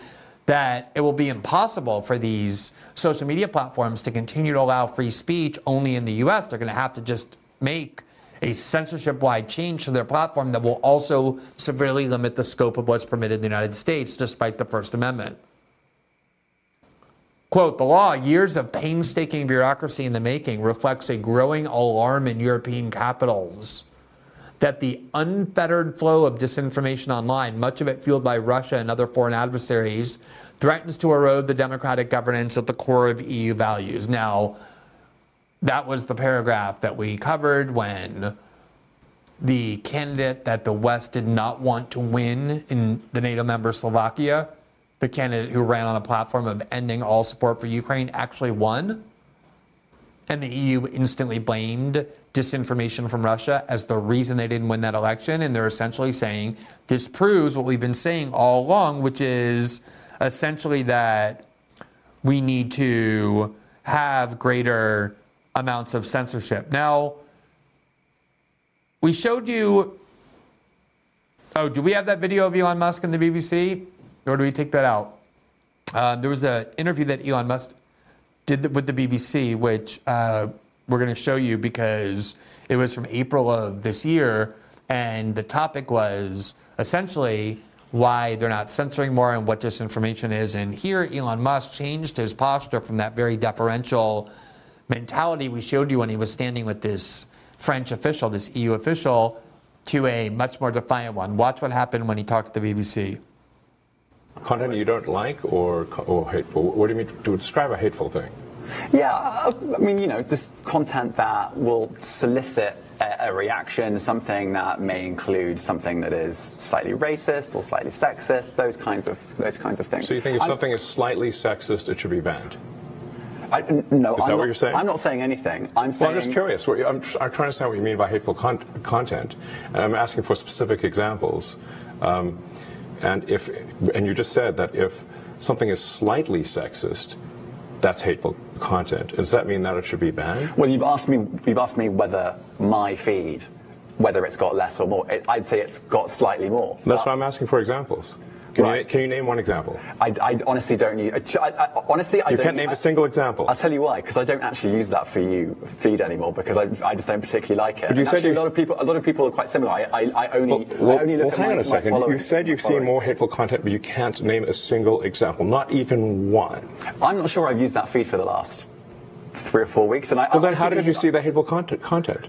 that it will be impossible for these social media platforms to continue to allow free speech only in the US. They're going to have to just make a censorship wide change to their platform that will also severely limit the scope of what's permitted in the United States, despite the First Amendment. Quote, the law, years of painstaking bureaucracy in the making, reflects a growing alarm in European capitals that the unfettered flow of disinformation online, much of it fueled by Russia and other foreign adversaries, threatens to erode the democratic governance at the core of EU values. Now, that was the paragraph that we covered when the candidate that the West did not want to win in the NATO member Slovakia the candidate who ran on a platform of ending all support for Ukraine actually won. And the EU instantly blamed disinformation from Russia as the reason they didn't win that election. And they're essentially saying this proves what we've been saying all along, which is essentially that we need to have greater amounts of censorship. Now, we showed you. Oh, do we have that video of Elon Musk and the BBC? or do we take that out? Uh, there was an interview that Elon Musk did with the BBC, which uh, we're going to show you because it was from April of this year, and the topic was essentially why they're not censoring more and what disinformation is. And here, Elon Musk changed his posture from that very deferential mentality we showed you when he was standing with this French official, this EU official, to a much more defiant one. Watch what happened when he talked to the BBC. Content you don't like or, or hateful? What do you mean to describe a hateful thing? Yeah, I mean, you know, just content that will solicit a, a, reaction, something that may include something that is slightly racist or slightly sexist, those kinds of those kinds of things. So you think if I'm, something is slightly sexist, it should be banned? I, no, is I'm that not, what you're saying? I'm not saying anything. I'm saying. Well, I'm just curious. I'm, I'm trying to understand what you mean by hateful con- content, and I'm asking for specific examples. Um, and if, and you just said that if something is slightly sexist, that's hateful content. Does that mean that it should be banned? Well, you've asked me. You've asked me whether my feed, whether it's got less or more. It, I'd say it's got slightly more. That's why I'm asking for examples. Can, Right. you, can you name one example? I, I honestly don't use. I, I, honestly, I You don't. can't name a a single example. I'll tell you why, because I don't actually use that for you feed anymore because I, I just don't particularly like it. But you And said actually, a lot of people, a lot of people are quite similar. I, I, I only, Well, I only look well, at hang my, on a second. You said you've seen more hateful content, but you can't name a single example, not even one. I'm not sure I've used that feed for the last three or four weeks, and I. Well, I then how did you see the hateful content? content?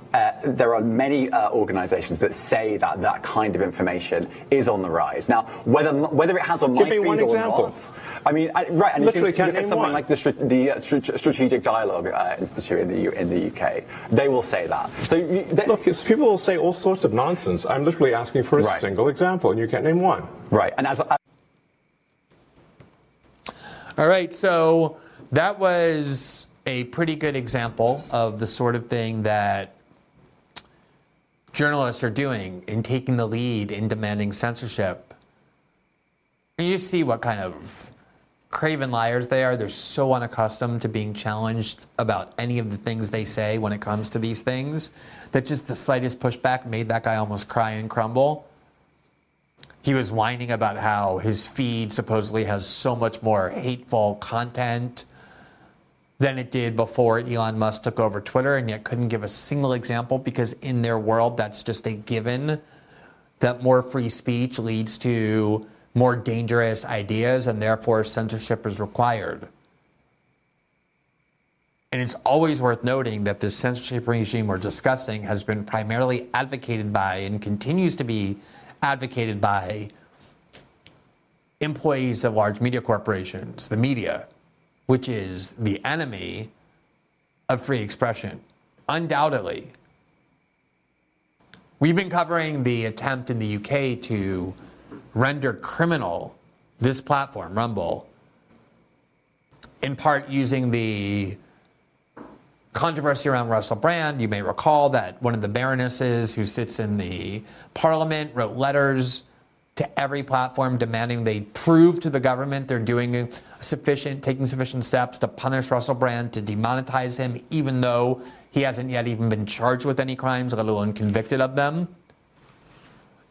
uh, there are many uh, organisations that say that that kind of information is on the rise. Now, whether whether it has on Give my me feed one or example. not, I mean, I, right. And Literally you can can't look at name something one. like the, Stra- the uh, Strategic Dialogue uh, Institute in the U- in the UK. They will say that. So you, they, Look, it's, people will say all sorts of nonsense. I'm literally asking for a Right. single example, and you can't name one. right, and as I, All right, so that was a pretty good example of the sort of thing that journalists are doing in taking the lead in demanding censorship. And you see what kind of craven liars they are. They're so unaccustomed to being challenged about any of the things they say when it comes to these things that just the slightest pushback made that guy almost cry and crumble he was whining about how his feed supposedly has so much more hateful content than it did before Elon Musk took over Twitter, and yet couldn't give a single example because in their world, that's just a given that more free speech leads to more dangerous ideas, and therefore censorship is required. And it's always worth noting that this censorship regime we're discussing has been primarily advocated by and continues to be advocated by employees of large media corporations, the media, which is the enemy of free expression, undoubtedly. We've been covering the attempt in the UK to render criminal this platform, Rumble, in part using the controversy around Russell Brand. You may recall that one of the baronesses who sits in the parliament wrote letters to every platform demanding they prove to the government they're doing sufficient, taking sufficient steps to punish Russell Brand, to demonetize him, even though he hasn't yet even been charged with any crimes, let alone convicted of them.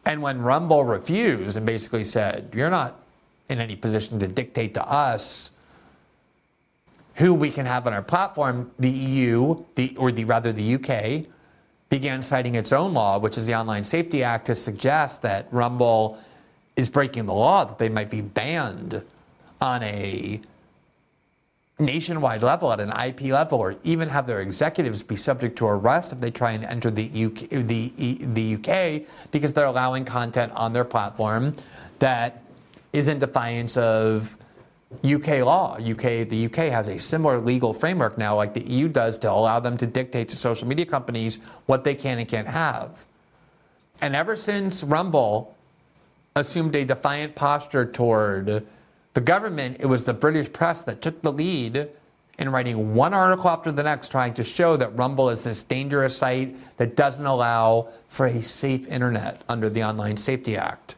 And when Rumble refused and basically said, You're not in any position to dictate to us who we can have on our platform, the EU, the, or the rather the UK, began citing its own law, which is the Online Safety Act, to suggest that Rumble is breaking the law, that they might be banned on a nationwide level, at an IP level, or even have their executives be subject to arrest if they try and enter the UK, the, the UK because they're allowing content on their platform that is in defiance of UK law. UK, the UK has a similar legal framework now, like the EU does, to allow them to dictate to social media companies what they can and can't have. And ever since Rumble assumed a defiant posture toward the government, it was the British press that took the lead in writing one article after the next, trying to show that Rumble is this dangerous site that doesn't allow for a safe internet under the Online Safety Act.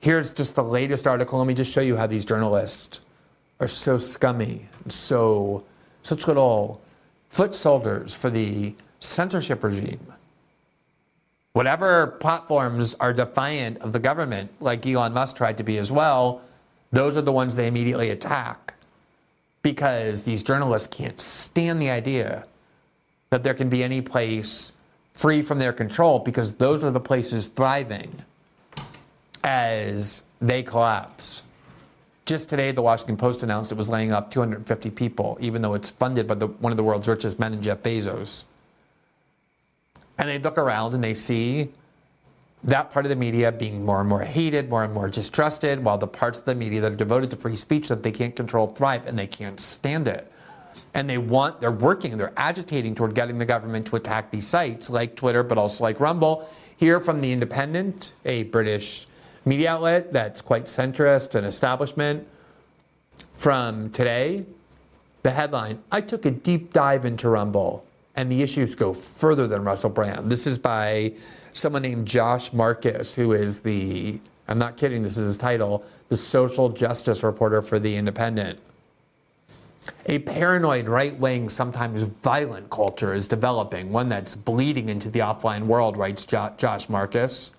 Here's just the latest article. Let me just show you how these journalists are so scummy, and so such little foot soldiers for the censorship regime. Whatever platforms are defiant of the government, like Elon Musk tried to be as well, those are the ones they immediately attack because these journalists can't stand the idea that there can be any place free from their control because those are the places thriving as they collapse. Just today, the Washington Post announced it was laying off 250 people, even though it's funded by the, one of the world's richest men, Jeff Bezos. And they look around and they see that part of the media being more and more hated, more and more distrusted, while the parts of the media that are devoted to free speech that they can't control thrive and they can't stand it. And they want, they're working, they're agitating toward getting the government to attack these sites like Twitter, but also like Rumble. Here from The Independent, a British media outlet that's quite centrist and establishment from today. The headline I took a deep dive into Rumble, and the issues go further than Russell Brand. This is by someone named Josh Marcus, who is the, I'm not kidding, this is his title, the social justice reporter for The Independent. A paranoid, right wing, sometimes violent culture is developing, one that's bleeding into the offline world, writes Josh Marcus.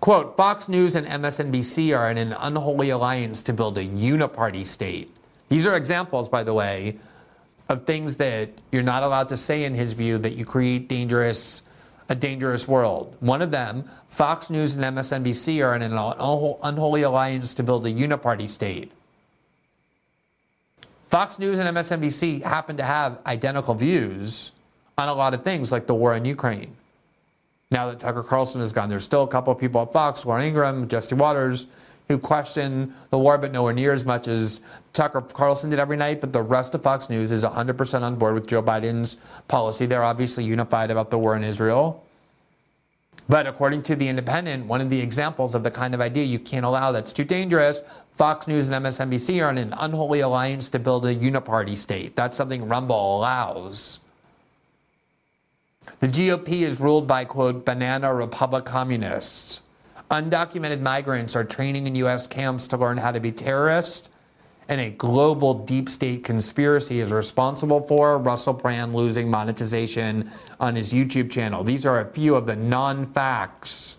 Quote Fox News and MSNBC are in an unholy alliance to build a uniparty state. These are examples, by the way, of things that you're not allowed to say in his view that you create dangerous a dangerous world. One of them, Fox News and MSNBC are in an unholy alliance to build a uniparty state. Fox News and MSNBC happen to have identical views on a lot of things like the war in Ukraine now that Tucker Carlson is gone. There's still a couple of people at Fox, Laura Ingraham, Jesse Watters, who question the war, but nowhere near as much as Tucker Carlson did every night. But the rest of Fox News is 100% on board with Joe Biden's policy. They're obviously unified about the war in Israel. But according to The Independent, one of the examples of the kind of idea you can't allow that's too dangerous, Fox News and MSNBC are in an unholy alliance to build a uniparty state. That's something Rumble allows. The GOP is ruled by, quote, banana republic communists. Undocumented migrants are training in U.S. camps to learn how to be terrorists, and a global deep state conspiracy is responsible for Russell Brand losing monetization on his YouTube channel. These are a few of the non facts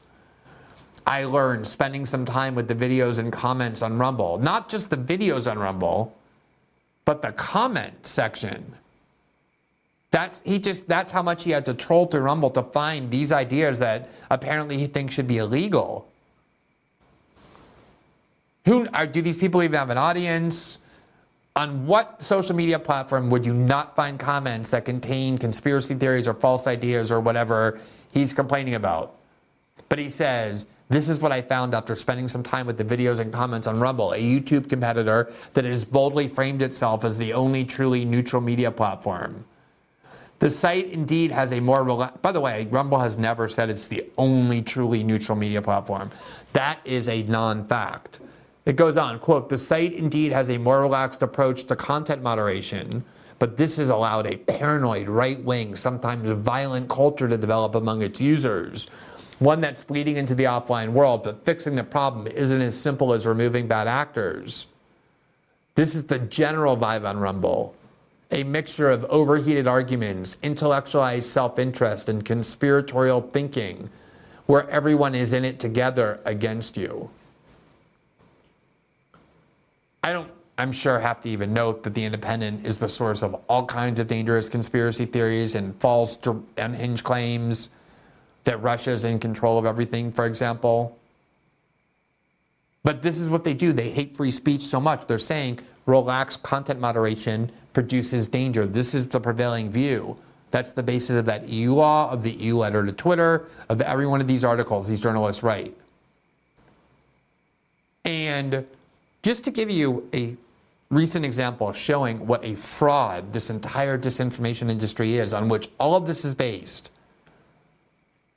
I learned spending some time with the videos and comments on Rumble. Not just the videos on Rumble, but the comment section. That's he just that's how much he had to troll to Rumble to find these ideas that apparently he thinks should be illegal. Who are, do these people even have an audience? On what social media platform would you not find comments that contain conspiracy theories or false ideas or whatever he's complaining about? But he says, This is what I found after spending some time with the videos and comments on Rumble, a YouTube competitor that has boldly framed itself as the only truly neutral media platform. The site indeed has a more, rela- by the way, Rumble has never said it's the only truly neutral media platform. That is a non fact. It goes on, quote, the site indeed has a more relaxed approach to content moderation, but this has allowed a paranoid, right wing, sometimes violent culture to develop among its users. One that's bleeding into the offline world, but fixing the problem isn't as simple as removing bad actors. This is the general vibe on Rumble a mixture of overheated arguments, intellectualized self interest, and conspiratorial thinking, where everyone is in it together against you. I don't, I'm sure, have to even note that The Independent is the source of all kinds of dangerous conspiracy theories and false, unhinged claims that Russia is in control of everything, for example. But this is what they do. They hate free speech so much. They're saying relax content moderation produces danger. This is the prevailing view. That's the basis of that EU law, of the EU letter to Twitter, of every one of these articles these journalists write. And just to give you a recent example showing what a fraud this entire disinformation industry is, on which all of this is based,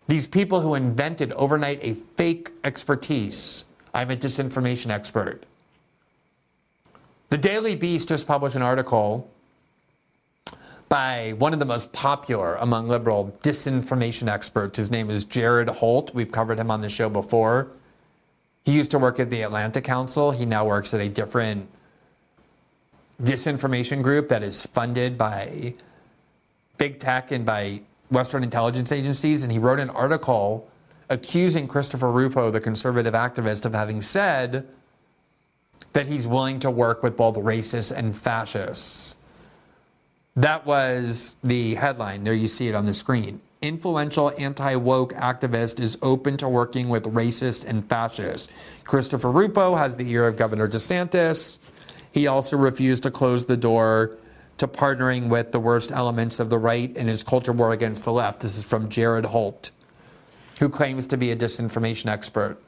these people who invented overnight a fake expertise. I'm a disinformation expert. The Daily Beast just published an article by one of the most popular among liberal disinformation experts. His name is Jared Holt. We've covered him on the show before. He used to work at the Atlantic Council. He now works at a different disinformation group that is funded by big tech and by Western intelligence agencies. And he wrote an article accusing Christopher Rufo, the conservative activist, of having said that he's willing to work with both racists and fascists. That was the headline. There you see it on the screen. Influential anti woke activist is open to working with racists and fascists. Christopher Rufo has the ear of Governor DeSantis. He also refused to close the door to partnering with the worst elements of the right in his culture war against the left. This is from Jared Holt, who claims to be a disinformation expert.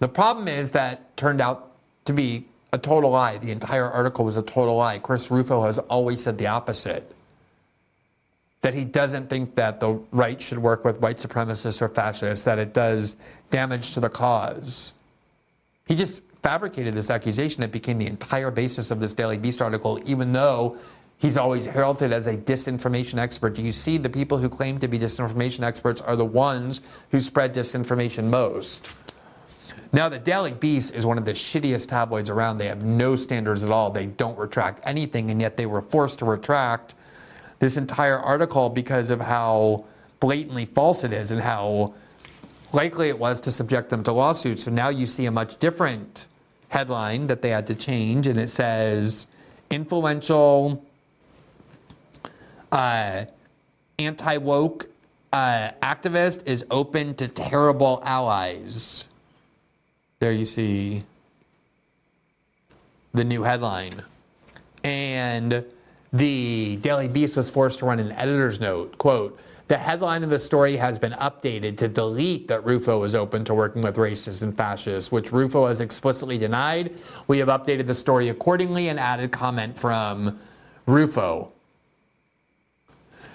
The problem is that turned out to be a total lie. The entire article was a total lie. Chris Rufo has always said the opposite. that he doesn't think that the right should work with white supremacists or fascists, that it does damage to the cause. He just fabricated this accusation that became the entire basis of this Daily Beast article, even though he's always heralded as a disinformation expert. Do you see the people who claim to be disinformation experts are the ones who spread disinformation most? Now, the Daily Beast is one of the shittiest tabloids around. They have no standards at all. They don't retract anything, and yet they were forced to retract this entire article because of how blatantly false it is and how likely it was to subject them to lawsuits. So now you see a much different headline that they had to change, and it says influential uh, anti woke uh, activist is open to terrible allies. There you see the new headline. And the Daily Beast was forced to run an editor's note. Quote, the headline of the story has been updated to delete that Rufo is open to working with racists and fascists, which Rufo has explicitly denied. We have updated the story accordingly and added comment from Rufo.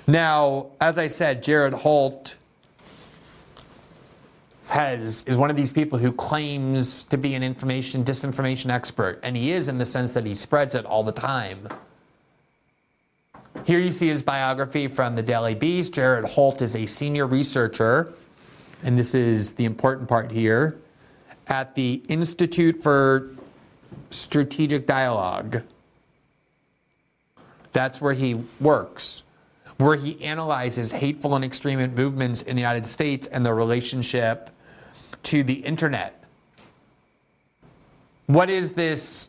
Now, as I said, Jared Holt has is one of these people who claims to be an information disinformation expert, and he is in the sense that he spreads it all the time. Here you see his biography from the Daily Beast. Jared Holt is a senior researcher, and this is the important part here, at the Institute for Strategic Dialogue. That's where he works, where he analyzes hateful and extremist movements in the United States and their relationship to the internet. What is this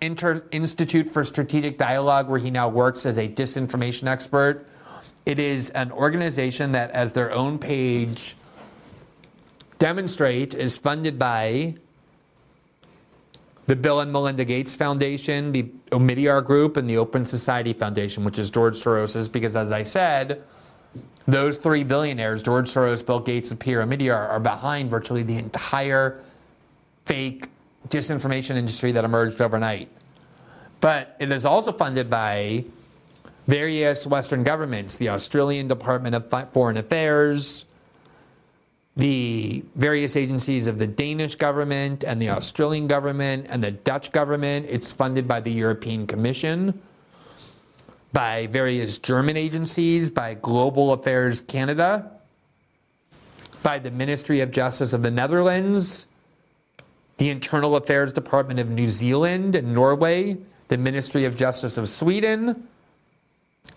Inter- Institute for Strategic Dialogue, where he now works as a disinformation expert? It is an organization that, as their own page demonstrate, is funded by the Bill and Melinda Gates Foundation, the Omidyar Group, and the Open Society Foundation, which is George Soros's, because as I said, those three billionaires, George Soros, Bill Gates, and Pierre Omidyar, are behind virtually the entire fake disinformation industry that emerged overnight. But it is also funded by various Western governments, the Australian Department of Foreign Affairs, the various agencies of the Danish government and the Australian government and the Dutch government. It's funded by the European Commission by various German agencies, by Global Affairs Canada, by the Ministry of Justice of the Netherlands, the Internal Affairs Department of New Zealand and Norway, the Ministry of Justice of Sweden,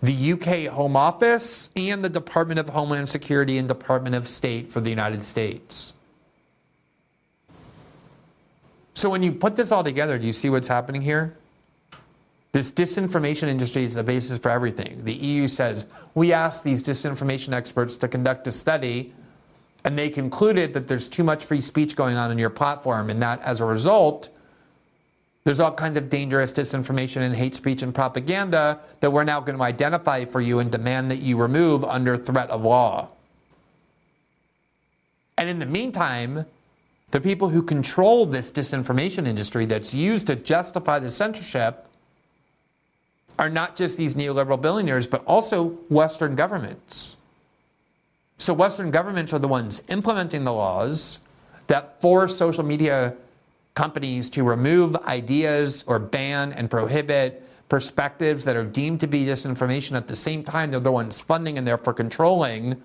the UK Home Office, and the Department of Homeland Security and Department of State for the United States. So when you put this all together, do you see what's happening here? This disinformation industry is the basis for everything. The EU says, we asked these disinformation experts to conduct a study, and they concluded that there's too much free speech going on in your platform, and that as a result, there's all kinds of dangerous disinformation and hate speech and propaganda that we're now going to identify for you and demand that you remove under threat of law. And in the meantime, the people who control this disinformation industry that's used to justify the censorship are not just these neoliberal billionaires, but also Western governments. So, Western governments are the ones implementing the laws that force social media companies to remove ideas or ban and prohibit perspectives that are deemed to be disinformation. At the same time, they're the ones funding and therefore controlling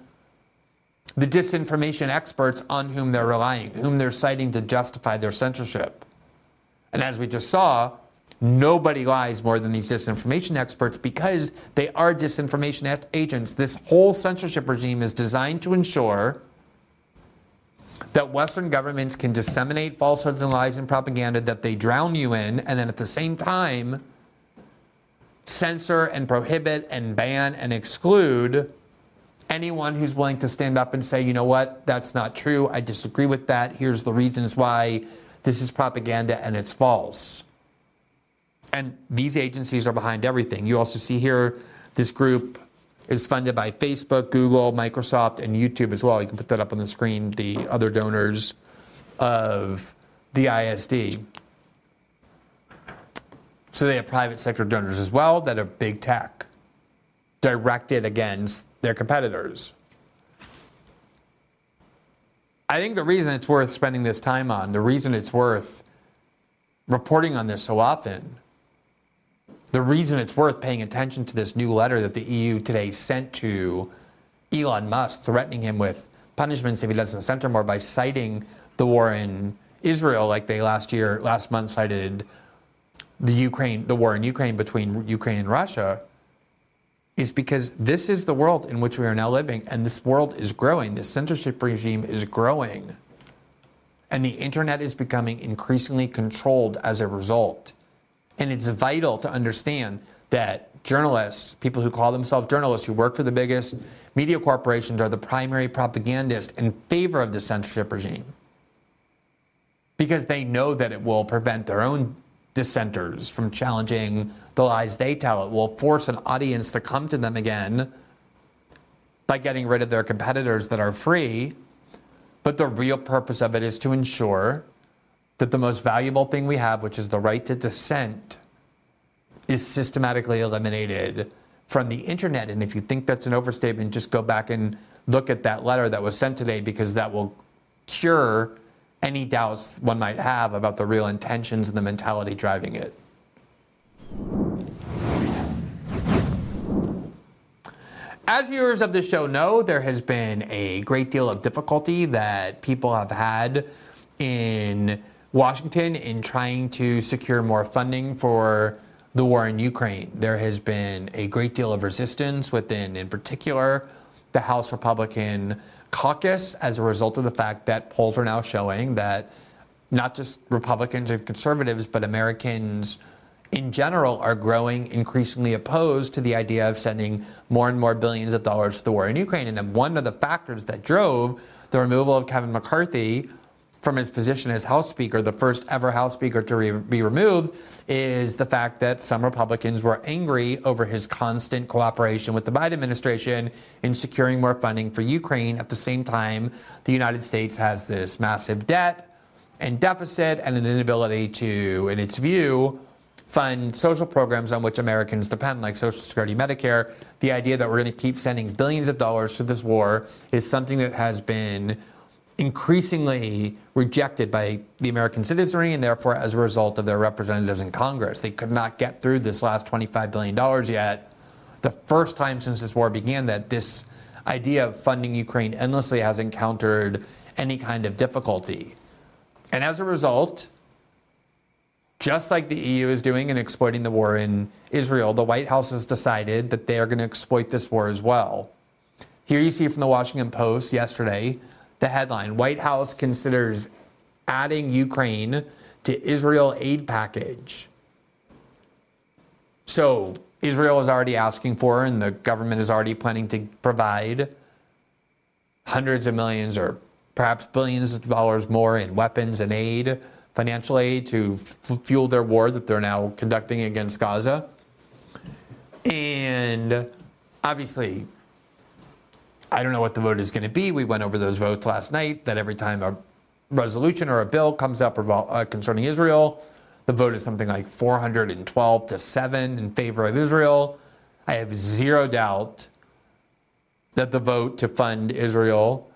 the disinformation experts on whom they're relying, whom they're citing to justify their censorship. And as we just saw, Nobody lies more than these disinformation experts because they are disinformation agents. This whole censorship regime is designed to ensure that Western governments can disseminate falsehoods and lies and propaganda that they drown you in, and then at the same time, censor and prohibit and ban and exclude anyone who's willing to stand up and say, you know what, that's not true. I disagree with that. Here's the reasons why this is propaganda and it's false. And these agencies are behind everything. You also see here this group is funded by Facebook, Google, Microsoft, and YouTube as well. You can put that up on the screen, the other donors of the ISD. So they have private sector donors as well that are big tech, directed against their competitors. I think the reason it's worth spending this time on, the reason it's worth reporting on this so often, the reason it's worth paying attention to this new letter that the EU today sent to Elon Musk, threatening him with punishments if he doesn't center more by citing the war in Israel, like they last year, last month cited the Ukraine, the war in Ukraine between Ukraine and Russia, is because this is the world in which we are now living, and this world is growing. The censorship regime is growing, and the internet is becoming increasingly controlled as a result. And it's vital to understand that journalists, people who call themselves journalists, who work for the biggest media corporations, are the primary propagandists in favor of the censorship regime because they know that it will prevent their own dissenters from challenging the lies they tell. It will force an audience to come to them again by getting rid of their competitors that are free. But the real purpose of it is to ensure that the most valuable thing we have, which is the right to dissent, is systematically eliminated from the internet. And if you think that's an overstatement, just go back and look at that letter that was sent today because that will cure any doubts one might have about the real intentions and the mentality driving it. As viewers of the show know, there has been a great deal of difficulty that people have had in Washington in trying to secure more funding for the war in Ukraine. There has been a great deal of resistance within, in particular, the House Republican caucus as a result of the fact that polls are now showing that not just Republicans and conservatives, but Americans in general are growing increasingly opposed to the idea of sending more and more billions of dollars to the war in Ukraine. And one of the factors that drove the removal of Kevin McCarthy from his position as House Speaker, the first ever House Speaker to re- be removed, is the fact that some Republicans were angry over his constant cooperation with the Biden administration in securing more funding for Ukraine. At the same time, the United States has this massive debt and deficit and an inability to, in its view, fund social programs on which Americans depend, like Social Security, Medicare. The idea that we're going to keep sending billions of dollars to this war is something that has been increasingly rejected by the American citizenry and therefore as a result of their representatives in Congress. They could not get through this last $25 billion yet. The first time since this war began that this idea of funding Ukraine endlessly has encountered any kind of difficulty. And as a result, just like the EU is doing in exploiting the war in Israel, the White House has decided that they are going to exploit this war as well. Here you see from the Washington Post yesterday the headline White House considers adding Ukraine to Israel aid package. So Israel is already asking for, and the government is already planning to provide hundreds of millions or perhaps billions of dollars more in weapons and aid, financial aid to f- fuel their war that they're now conducting against Gaza. And obviously, I don't know what the vote is going to be. We went over those votes last night that every time a resolution or a bill comes up uh, concerning Israel, the vote is something like 412 to 7 in favor of Israel. I have zero doubt that the vote to fund Israel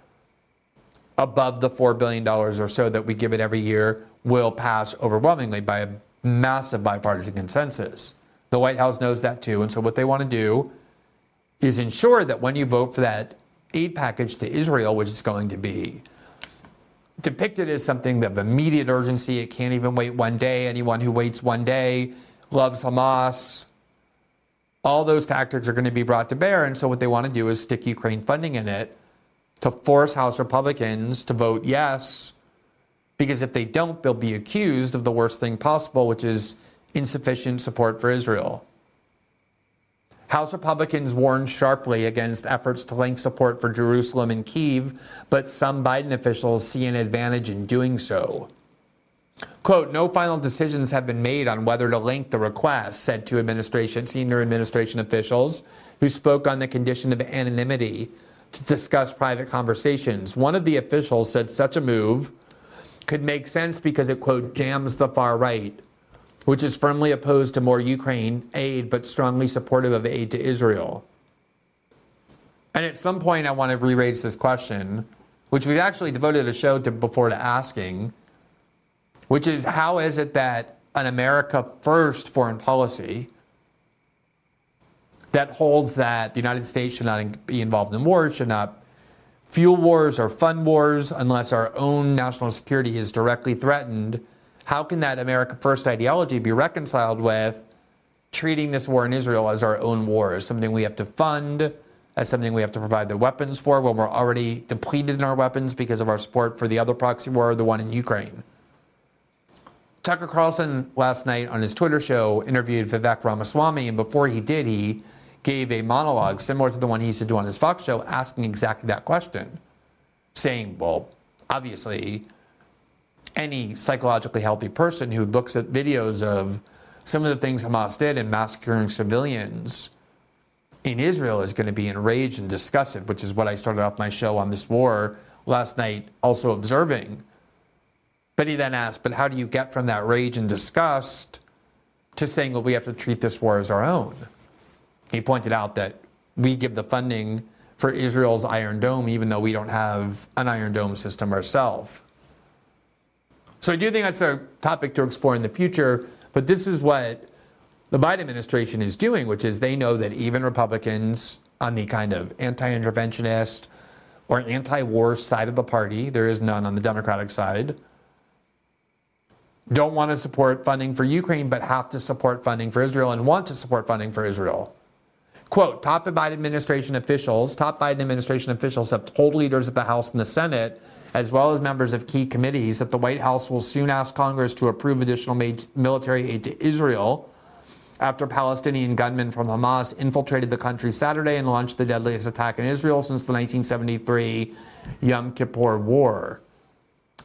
above the $4 billion or so that we give it every year will pass overwhelmingly by a massive bipartisan consensus. The White House knows that too. And so what they want to do is ensure that when you vote for that aid package to Israel, which is going to be depicted as something of immediate urgency. It can't even wait one day. Anyone who waits one day loves Hamas. All those tactics are going to be brought to bear. And so, what they want to do is stick Ukraine funding in it to force House Republicans to vote yes. Because if they don't, they'll be accused of the worst thing possible, which is insufficient support for Israel. House Republicans warned sharply against efforts to link support for Jerusalem and Kiev, but some Biden officials see an advantage in doing so. Quote, no final decisions have been made on whether to link the request, said two administration, senior administration officials who spoke on the condition of anonymity to discuss private conversations. One of the officials said such a move could make sense because it, quote, jams the far right which is firmly opposed to more Ukraine aid but strongly supportive of aid to Israel. And at some point, I want to re raise this question, which we've actually devoted a show to before to asking, which is how is it that an America first foreign policy that holds that the United States should not be involved in wars, should not fuel wars or fund wars unless our own national security is directly threatened, how can that America First ideology be reconciled with treating this war in Israel as our own war, as something we have to fund, as something we have to provide the weapons for when we're already depleted in our weapons because of our support for the other proxy war, the one in Ukraine? Tucker Carlson last night on his Twitter show interviewed Vivek Ramaswamy, and before he did, he gave a monologue similar to the one he used to do on his Fox show, asking exactly that question, saying, well, obviously, any psychologically healthy person who looks at videos of some of the things Hamas did in massacring civilians in Israel is going to be enraged and disgusted, which is what I started off my show on this war last night, also observing. But he then asked, but how do you get from that rage and disgust to saying, well, we have to treat this war as our own? He pointed out that we give the funding for Israel's Iron Dome, even though we don't have an Iron Dome system ourselves. So I do think that's a topic to explore in the future, but this is what the Biden administration is doing, which is they know that even Republicans on the kind of anti interventionist or anti war side of the party, there is none on the Democratic side, don't want to support funding for Ukraine, but have to support funding for Israel and want to support funding for Israel. Quote, top Biden administration officials, top Biden administration officials have told leaders of the House and the Senate, as well as members of key committees, that the White House will soon ask Congress to approve additional military aid to Israel after Palestinian gunmen from Hamas infiltrated the country Saturday and launched the deadliest attack in Israel since the 1973 Yom Kippur War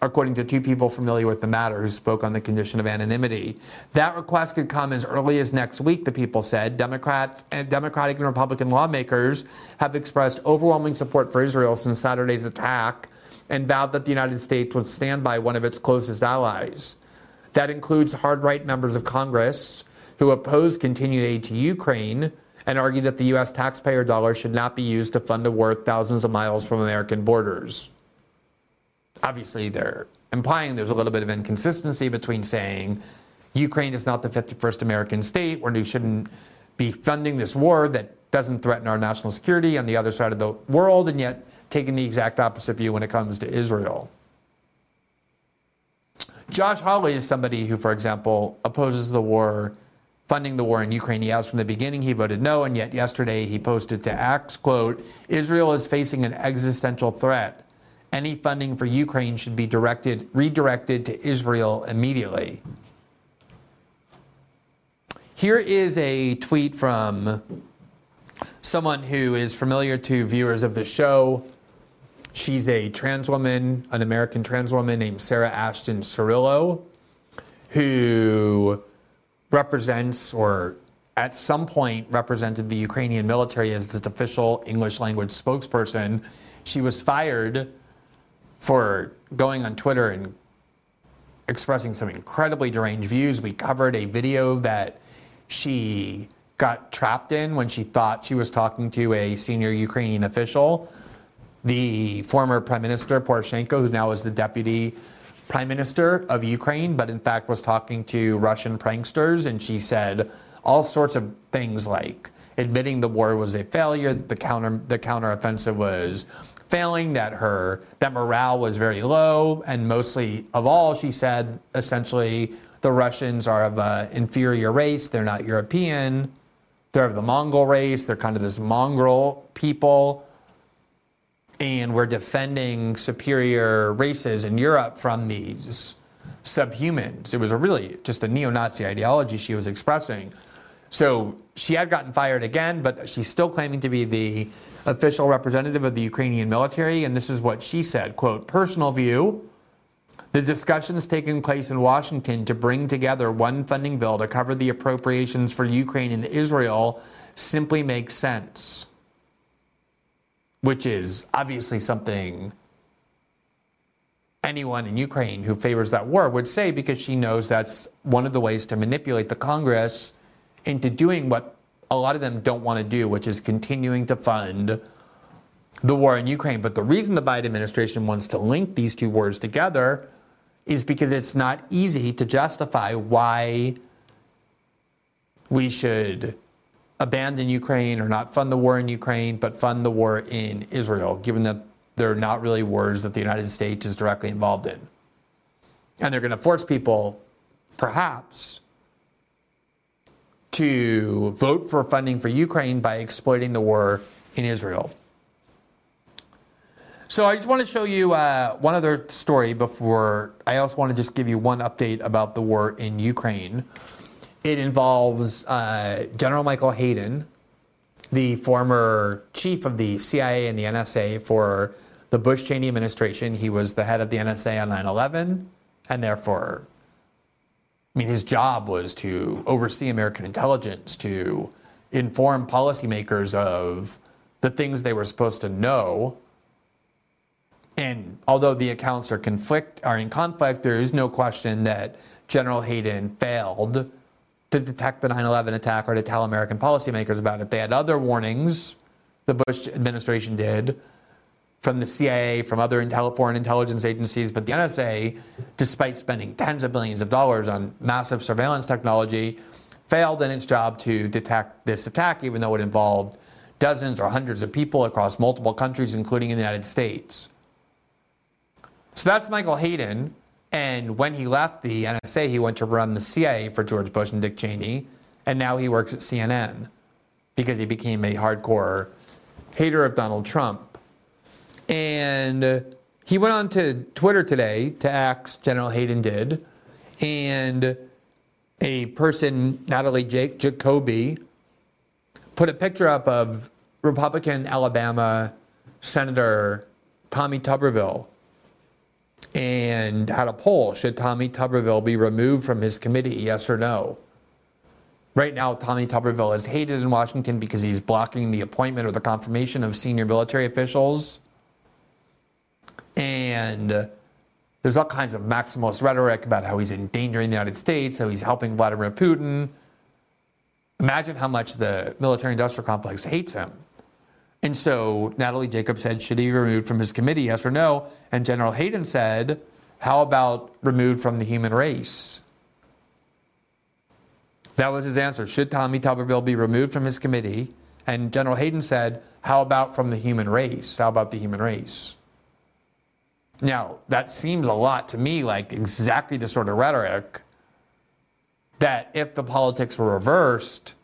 according to two people familiar with the matter who spoke on the condition of anonymity. That request could come as early as next week, the people said. Democrat, eh, Democratic and Republican lawmakers have expressed overwhelming support for Israel since Saturday's attack and vowed that the United States would stand by one of its closest allies. That includes hard right members of Congress who oppose continued aid to Ukraine and argue that the U.S. taxpayer dollar should not be used to fund a war thousands of miles from American borders obviously they're implying there's a little bit of inconsistency between saying Ukraine is not the 51st American state, where we shouldn't be funding this war that doesn't threaten our national security on the other side of the world, and yet taking the exact opposite view when it comes to Israel. Josh Hawley is somebody who, for example, opposes the war, funding the war in Ukraine. He has from the beginning. He voted no, and yet yesterday he posted to X, quote, Israel is facing an existential threat any funding for Ukraine should be directed, redirected to Israel immediately. Here is a tweet from someone who is familiar to viewers of the show. She's a trans woman, an American trans woman named Sarah Ashton Cirillo, who represents or at some point represented the Ukrainian military as its official English language spokesperson. She was fired for going on Twitter and expressing some incredibly deranged views. We covered a video that she got trapped in when she thought she was talking to a senior Ukrainian official. The former Prime Minister Poroshenko, who now is the deputy Prime Minister of Ukraine, but in fact was talking to Russian pranksters, and she said all sorts of things like admitting the war was a failure, the counter the counteroffensive was failing, that her that morale was very low, and mostly of all, she said essentially the Russians are of an inferior race. They're not European. They're of the Mongol race. They're kind of this mongrel people. And we're defending superior races in Europe from these subhumans. It was really just a neo Nazi ideology she was expressing. So she had gotten fired again, but she's still claiming to be the official representative of the Ukrainian military, and this is what she said, quote, personal view, the discussions taking place in Washington to bring together one funding bill to cover the appropriations for Ukraine and Israel simply makes sense. Which is obviously something anyone in Ukraine who favors that war would say because she knows that's one of the ways to manipulate the Congress into doing what a lot of them don't want to do, which is continuing to fund the war in Ukraine. But the reason the Biden administration wants to link these two wars together is because it's not easy to justify why we should abandon Ukraine or not fund the war in Ukraine, but fund the war in Israel, given that they're not really wars that the United States is directly involved in. And they're going to force people, perhaps, to vote for funding for Ukraine by exploiting the war in Israel. So I just want to show you uh, one other story before I also want to just give you one update about the war in Ukraine. It involves uh, General Michael Hayden, the former chief of the CIA and the NSA for the Bush Cheney administration. He was the head of the NSA on 9 11, and therefore, I mean, his job was to oversee American intelligence, to inform policymakers of the things they were supposed to know. And although the accounts are conflict are in conflict, there is no question that General Hayden failed to detect the 9 11 attack or to tell American policymakers about it. They had other warnings, the Bush administration did, from the CIA, from other foreign intelligence agencies, but the NSA, despite spending tens of billions of dollars on massive surveillance technology, failed in its job to detect this attack, even though it involved dozens or hundreds of people across multiple countries, including in the United States. So that's Michael Hayden. And when he left the NSA, he went to run the CIA for George Bush and Dick Cheney. And now he works at CNN because he became a hardcore hater of Donald Trump. And he went on to Twitter today to ask General Hayden did. And a person, Natalie Jake Jacoby, put a picture up of Republican Alabama Senator Tommy Tuberville and had a poll should Tommy Tuberville be removed from his committee, yes or no? Right now, Tommy Tuberville is hated in Washington because he's blocking the appointment or the confirmation of senior military officials. And there's all kinds of maximalist rhetoric about how he's endangering the United States, how he's helping Vladimir Putin. Imagine how much the military industrial complex hates him. And so Natalie Jacobs said, should he be removed from his committee, yes or no? And General Hayden said, how about removed from the human race? That was his answer. Should Tommy Tuberville be removed from his committee? And General Hayden said, how about from the human race? How about the human race? Now, that seems a lot to me like exactly the sort of rhetoric that if the politics were reversed,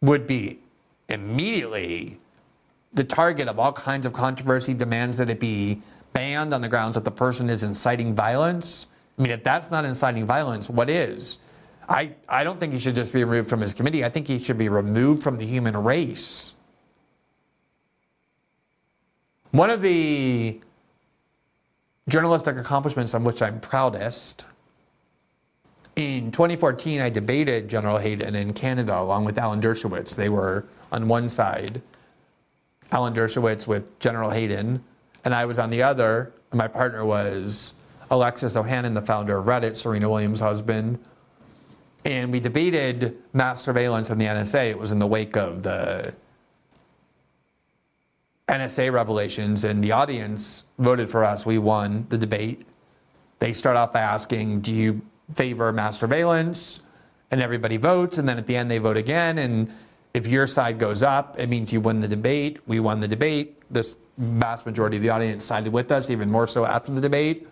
would be immediately the target of all kinds of controversy demands that it be banned on the grounds that the person is inciting violence. I mean, if that's not inciting violence, what is? I, I don't think he should just be removed from his committee. I think he should be removed from the human race. One of the journalistic accomplishments on which I'm proudest in 2014, I debated General Hayden in Canada along with Alan Dershowitz. They were on one side Alan Dershowitz with General Hayden, and I was on the other. And my partner was Alexis Ohanian, the founder of Reddit, Serena Williams' husband. And we debated mass surveillance and the NSA. It was in the wake of the NSA revelations, and the audience voted for us. We won the debate. They start off by asking, Do you favor mass surveillance? And everybody votes, and then at the end they vote again. And if your side goes up, it means you win the debate. We won the debate. This vast majority of the audience sided with us, even more so after the debate.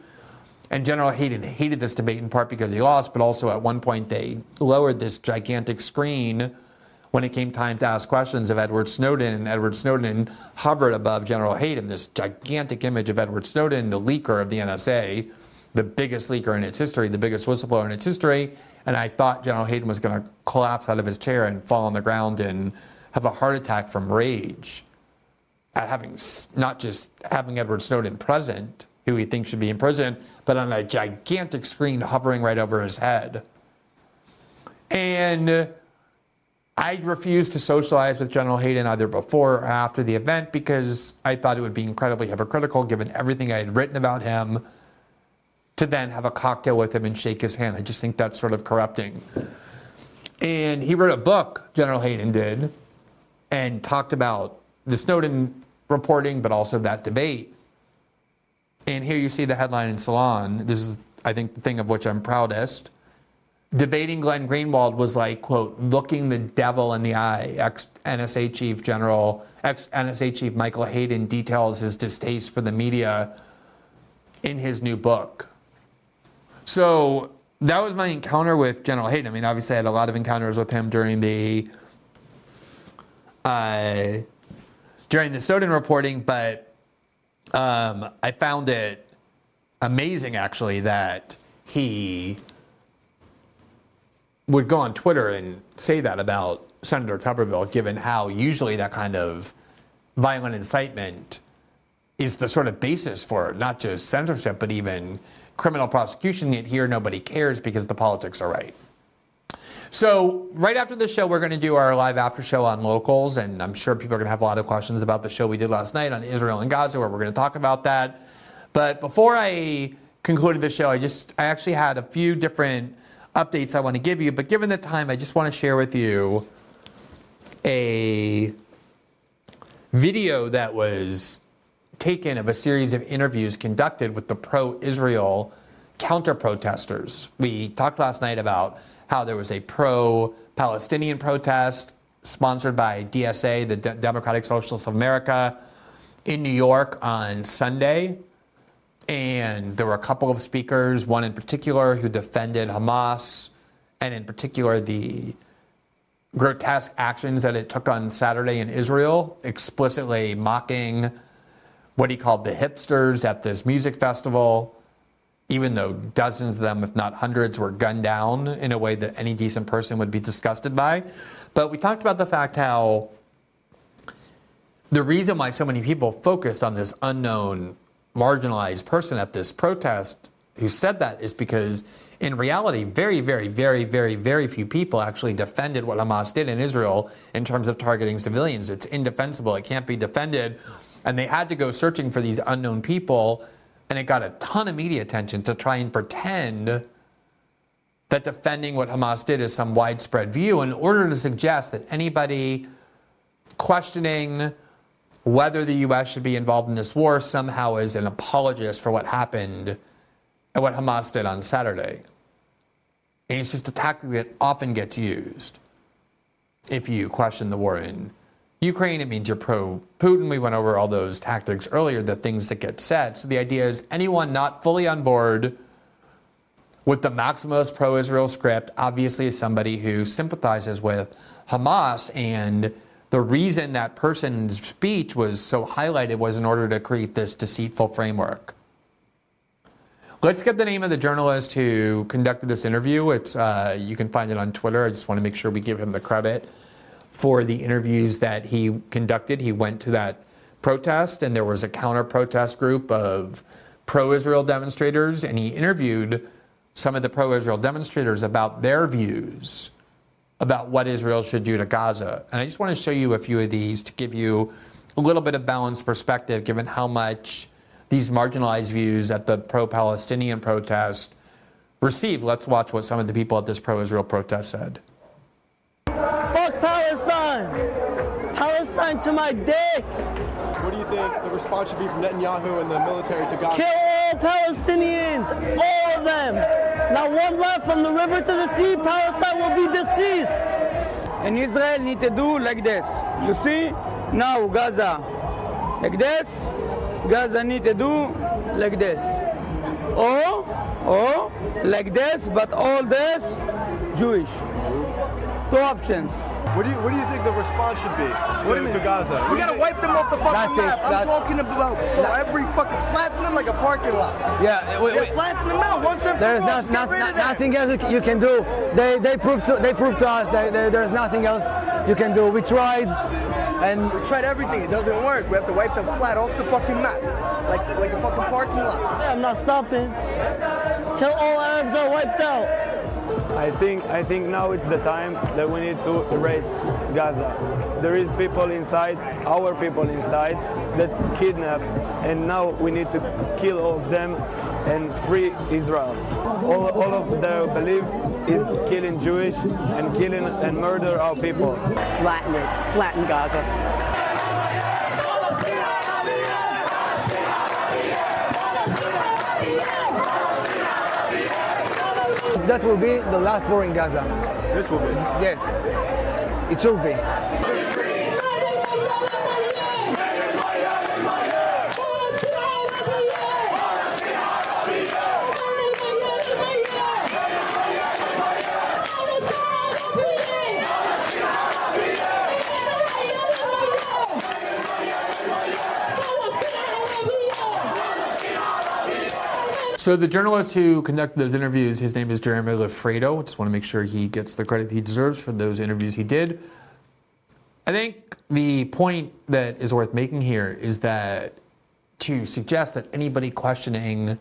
And General Hayden hated this debate in part because he lost, but also at one point they lowered this gigantic screen when it came time to ask questions of Edward Snowden. And Edward Snowden hovered above General Hayden, this gigantic image of Edward Snowden, the leaker of the NSA, the biggest leaker in its history, the biggest whistleblower in its history and I thought General Hayden was going to collapse out of his chair and fall on the ground and have a heart attack from rage at having not just having Edward Snowden present, who he thinks should be in prison, but on a gigantic screen hovering right over his head. And I refused to socialize with General Hayden either before or after the event because I thought it would be incredibly hypocritical given everything I had written about him to then have a cocktail with him and shake his hand. I just think that's sort of corrupting. And he wrote a book, General Hayden did, and talked about the Snowden reporting, but also that debate. And here you see the headline in Salon. This is, I think, the thing of which I'm proudest. Debating Glenn Greenwald was like, quote, looking the devil in the eye. Ex NSA Chief General, ex NSA Chief Michael Hayden details his distaste for the media in his new book. So that was my encounter with General Hayden. I mean, obviously, I had a lot of encounters with him during the uh, during the Snowden reporting, but um, I found it amazing actually that he would go on Twitter and say that about Senator Tuberville, given how usually that kind of violent incitement is the sort of basis for not just censorship, but even criminal prosecution. Yet here, nobody cares because the politics are right. So, right after the show, we're going to do our live after show on locals, and I'm sure people are going to have a lot of questions about the show we did last night on Israel and Gaza, where we're going to talk about that. But before I concluded the show, I just I actually had a few different updates I want to give you. But given the time, I just want to share with you a video that was taken of a series of interviews conducted with the pro-Israel counter-protesters. We talked last night about how there was a pro Palestinian protest sponsored by DSA, the Democratic Socialists of America, in New York on Sunday. And there were a couple of speakers, one in particular who defended Hamas, and in particular the grotesque actions that it took on Saturday in Israel, explicitly mocking what he called the hipsters at this music festival even though dozens of them, if not hundreds, were gunned down in a way that any decent person would be disgusted by. But we talked about the fact how the reason why so many people focused on this unknown, marginalized person at this protest who said that is because in reality, very, very, very, very, very few people actually defended what Hamas did in Israel in terms of targeting civilians. It's indefensible, it can't be defended. And they had to go searching for these unknown people and it got a ton of media attention to try and pretend that defending what Hamas did is some widespread view in order to suggest that anybody questioning whether the U.S. should be involved in this war somehow is an apologist for what happened and what Hamas did on Saturday. And it's just a tactic that often gets used if you question the war in Ukraine, it means you're pro Putin. We went over all those tactics earlier, the things that get said. So the idea is anyone not fully on board with the maximalist pro Israel script obviously is somebody who sympathizes with Hamas. And the reason that person's speech was so highlighted was in order to create this deceitful framework. Let's get the name of the journalist who conducted this interview. It's uh, you can find it on Twitter. I just want to make sure we give him the credit for the interviews that he conducted. He went to that protest, and there was a counter protest group of pro Israel demonstrators, and he interviewed some of the pro Israel demonstrators about their views about what Israel should do to Gaza. And I just want to show you a few of these to give you a little bit of balanced perspective given how much these marginalized views at the pro Palestinian protest received. Let's watch what some of the people at this pro Israel protest said. To my dick! What do you think the response should be from Netanyahu and the military to Gaza? Kill all Palestinians! All of them! Not one left from the river to the sea, Palestine will be deceased! And Israel need to do like this. You see? Now Gaza. Like this. Gaza need to do like this. Or, or, like this, but all this, Jewish. Two options. What do you What do you think the response should be What to, to? Gaza? We gotta wipe them off the fucking That's it, map. I'm that- talking about every fucking flatten them like a parking lot. Yeah, wait, Yeah, wait. flatten them out once and for There's all. not, Just not, get rid not- of that. nothing else you can do. They they proved to they proved to us that there- there's nothing else you can do. We tried, and We tried everything. It doesn't work. We have to wipe them flat off the fucking map, like like a fucking parking lot. I'm not stopping till all Arabs are wiped out. I think I think now it's the time that we need to erase Gaza. There is people inside, our people inside, that kidnap, and now we need to kill all of them and free Israel. All, all of their belief is killing Jewish and killing and murder our people. Flatten it. Flatten Gaza. That will be the last war in Gaza. This will be. Yes, it should be. So the journalist who conducted those interviews, his name is Jeremy Loffredo. Just want to make sure he gets the credit he deserves for those interviews he did. I think the point that is worth making here is that to suggest that anybody questioning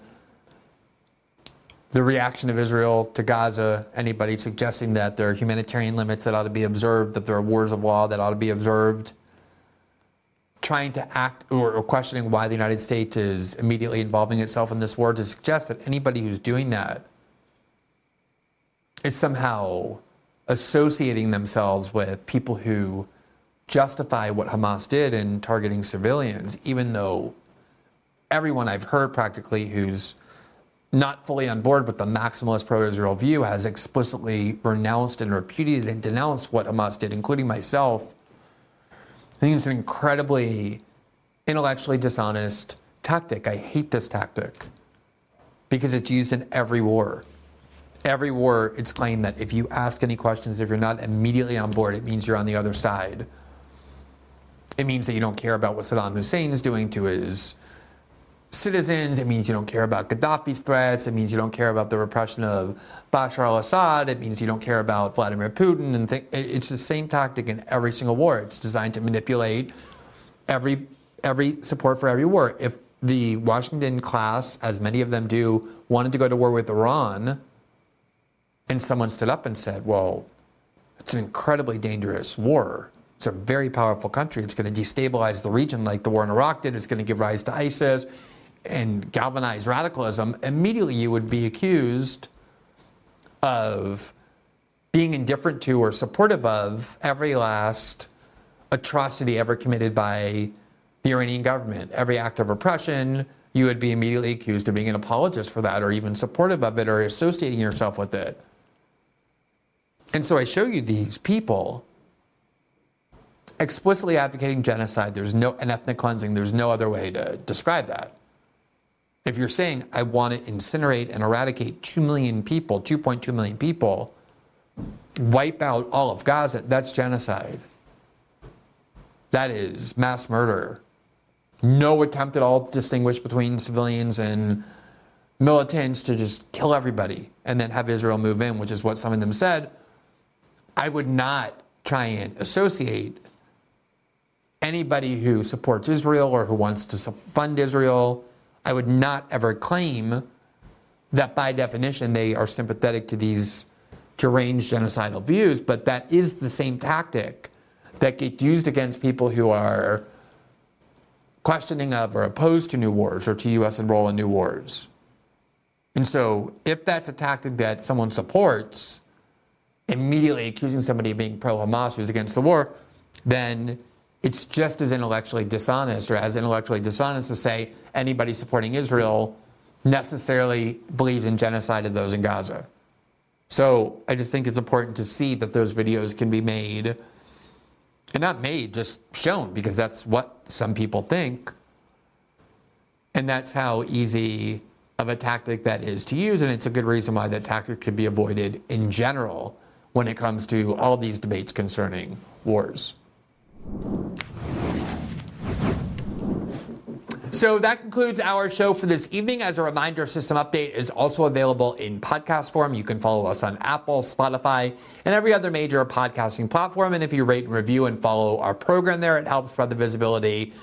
the reaction of Israel to Gaza, anybody suggesting that there are humanitarian limits that ought to be observed, that there are wars of law that ought to be observed, trying to act or, or, questioning why the United States is immediately involving itself in this war to suggest that anybody who's doing that is somehow associating themselves with people who justify what Hamas did in targeting civilians, even though everyone I've heard practically who's not fully on board with the maximalist pro Israel view has explicitly renounced and repudiated and denounced what Hamas did, including myself I think it's an incredibly intellectually dishonest tactic. I hate this tactic because it's used in every war. Every war, it's claimed that if you ask any questions, if you're not immediately on board, it means you're on the other side. It means that you don't care about what Saddam Hussein is doing to his citizens. It means you don't care about Gaddafi's threats. It means you don't care about the repression of Bashar al Assad. It means you don't care about Vladimir Putin. And th- it's the same tactic in every single war. It's designed to manipulate every, every support for every war. If the Washington class, as many of them do, wanted to go to war with Iran, and someone stood up and said, well, it's an incredibly dangerous war. It's a very powerful country. It's going to destabilize the region like the war in Iraq did. It's going to give rise to ISIS and galvanize radicalism, immediately you would be accused of being indifferent to or supportive of every last atrocity ever committed by the Iranian government, every act of repression. You would be immediately accused of being an apologist for that or even supportive of it or associating yourself with it. And so I show you these people explicitly advocating genocide. There's no an ethnic cleansing. There's no other way to describe that. If you're saying, I want to incinerate and eradicate 2 million people, 2.2 million people, wipe out all of Gaza, that's genocide. That is mass murder. No attempt at all to distinguish between civilians and militants to just kill everybody and then have Israel move in, which is what some of them said. I would not try and associate anybody who supports Israel or who wants to fund Israel I would not ever claim that by definition they are sympathetic to these deranged genocidal views, but that is the same tactic that gets used against people who are questioning of or opposed to new wars or to U.S. enroll in new wars. And so, if that's a tactic that someone supports, immediately accusing somebody of being pro Hamas who's against the war, then it's just as intellectually dishonest or as intellectually dishonest to say anybody supporting Israel necessarily believes in genocide of those in Gaza. So I just think it's important to see that those videos can be made, and not made, just shown, because that's what some people think. And that's how easy of a tactic that is to use, and it's a good reason why that tactic could be avoided in general when it comes to all these debates concerning wars. So that concludes our show for this evening. As a reminder, System Update is also available in podcast form. You can follow us on Apple, Spotify, and every other major podcasting platform. And if you rate and review and follow our program there, it helps spread the visibility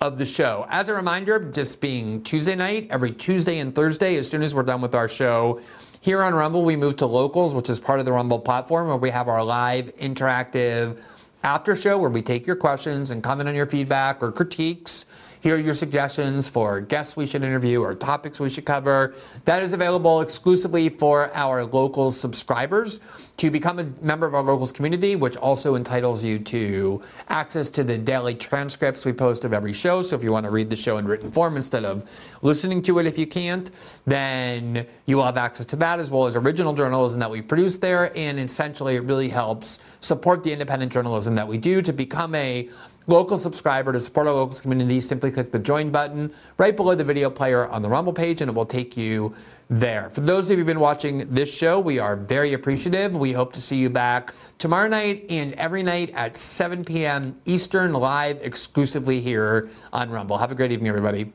of the show. As a reminder, just being Tuesday night, every Tuesday and Thursday, as soon as we're done with our show, here on Rumble, we move to Locals, which is part of the Rumble platform, where we have our live interactive after show where we take your questions and comment on your feedback or critiques Here are your suggestions for guests we should interview or topics we should cover. That is available exclusively for our local subscribers. To become a member of our locals community, which also entitles you to access to the daily transcripts we post of every show. So if you want to read the show in written form instead of listening to it if you can't, then you will have access to that as well as original journalism that we produce there. And essentially, it really helps support the independent journalism that we do. To become a local subscriber to support our locals community, simply click the join button right below the video player on the Rumble page, and it will take you there. For those of you who've been watching this show, we are very appreciative. We hope to see you back tomorrow night and every night at 7 p.m. Eastern, live exclusively here on Rumble. Have a great evening, everybody.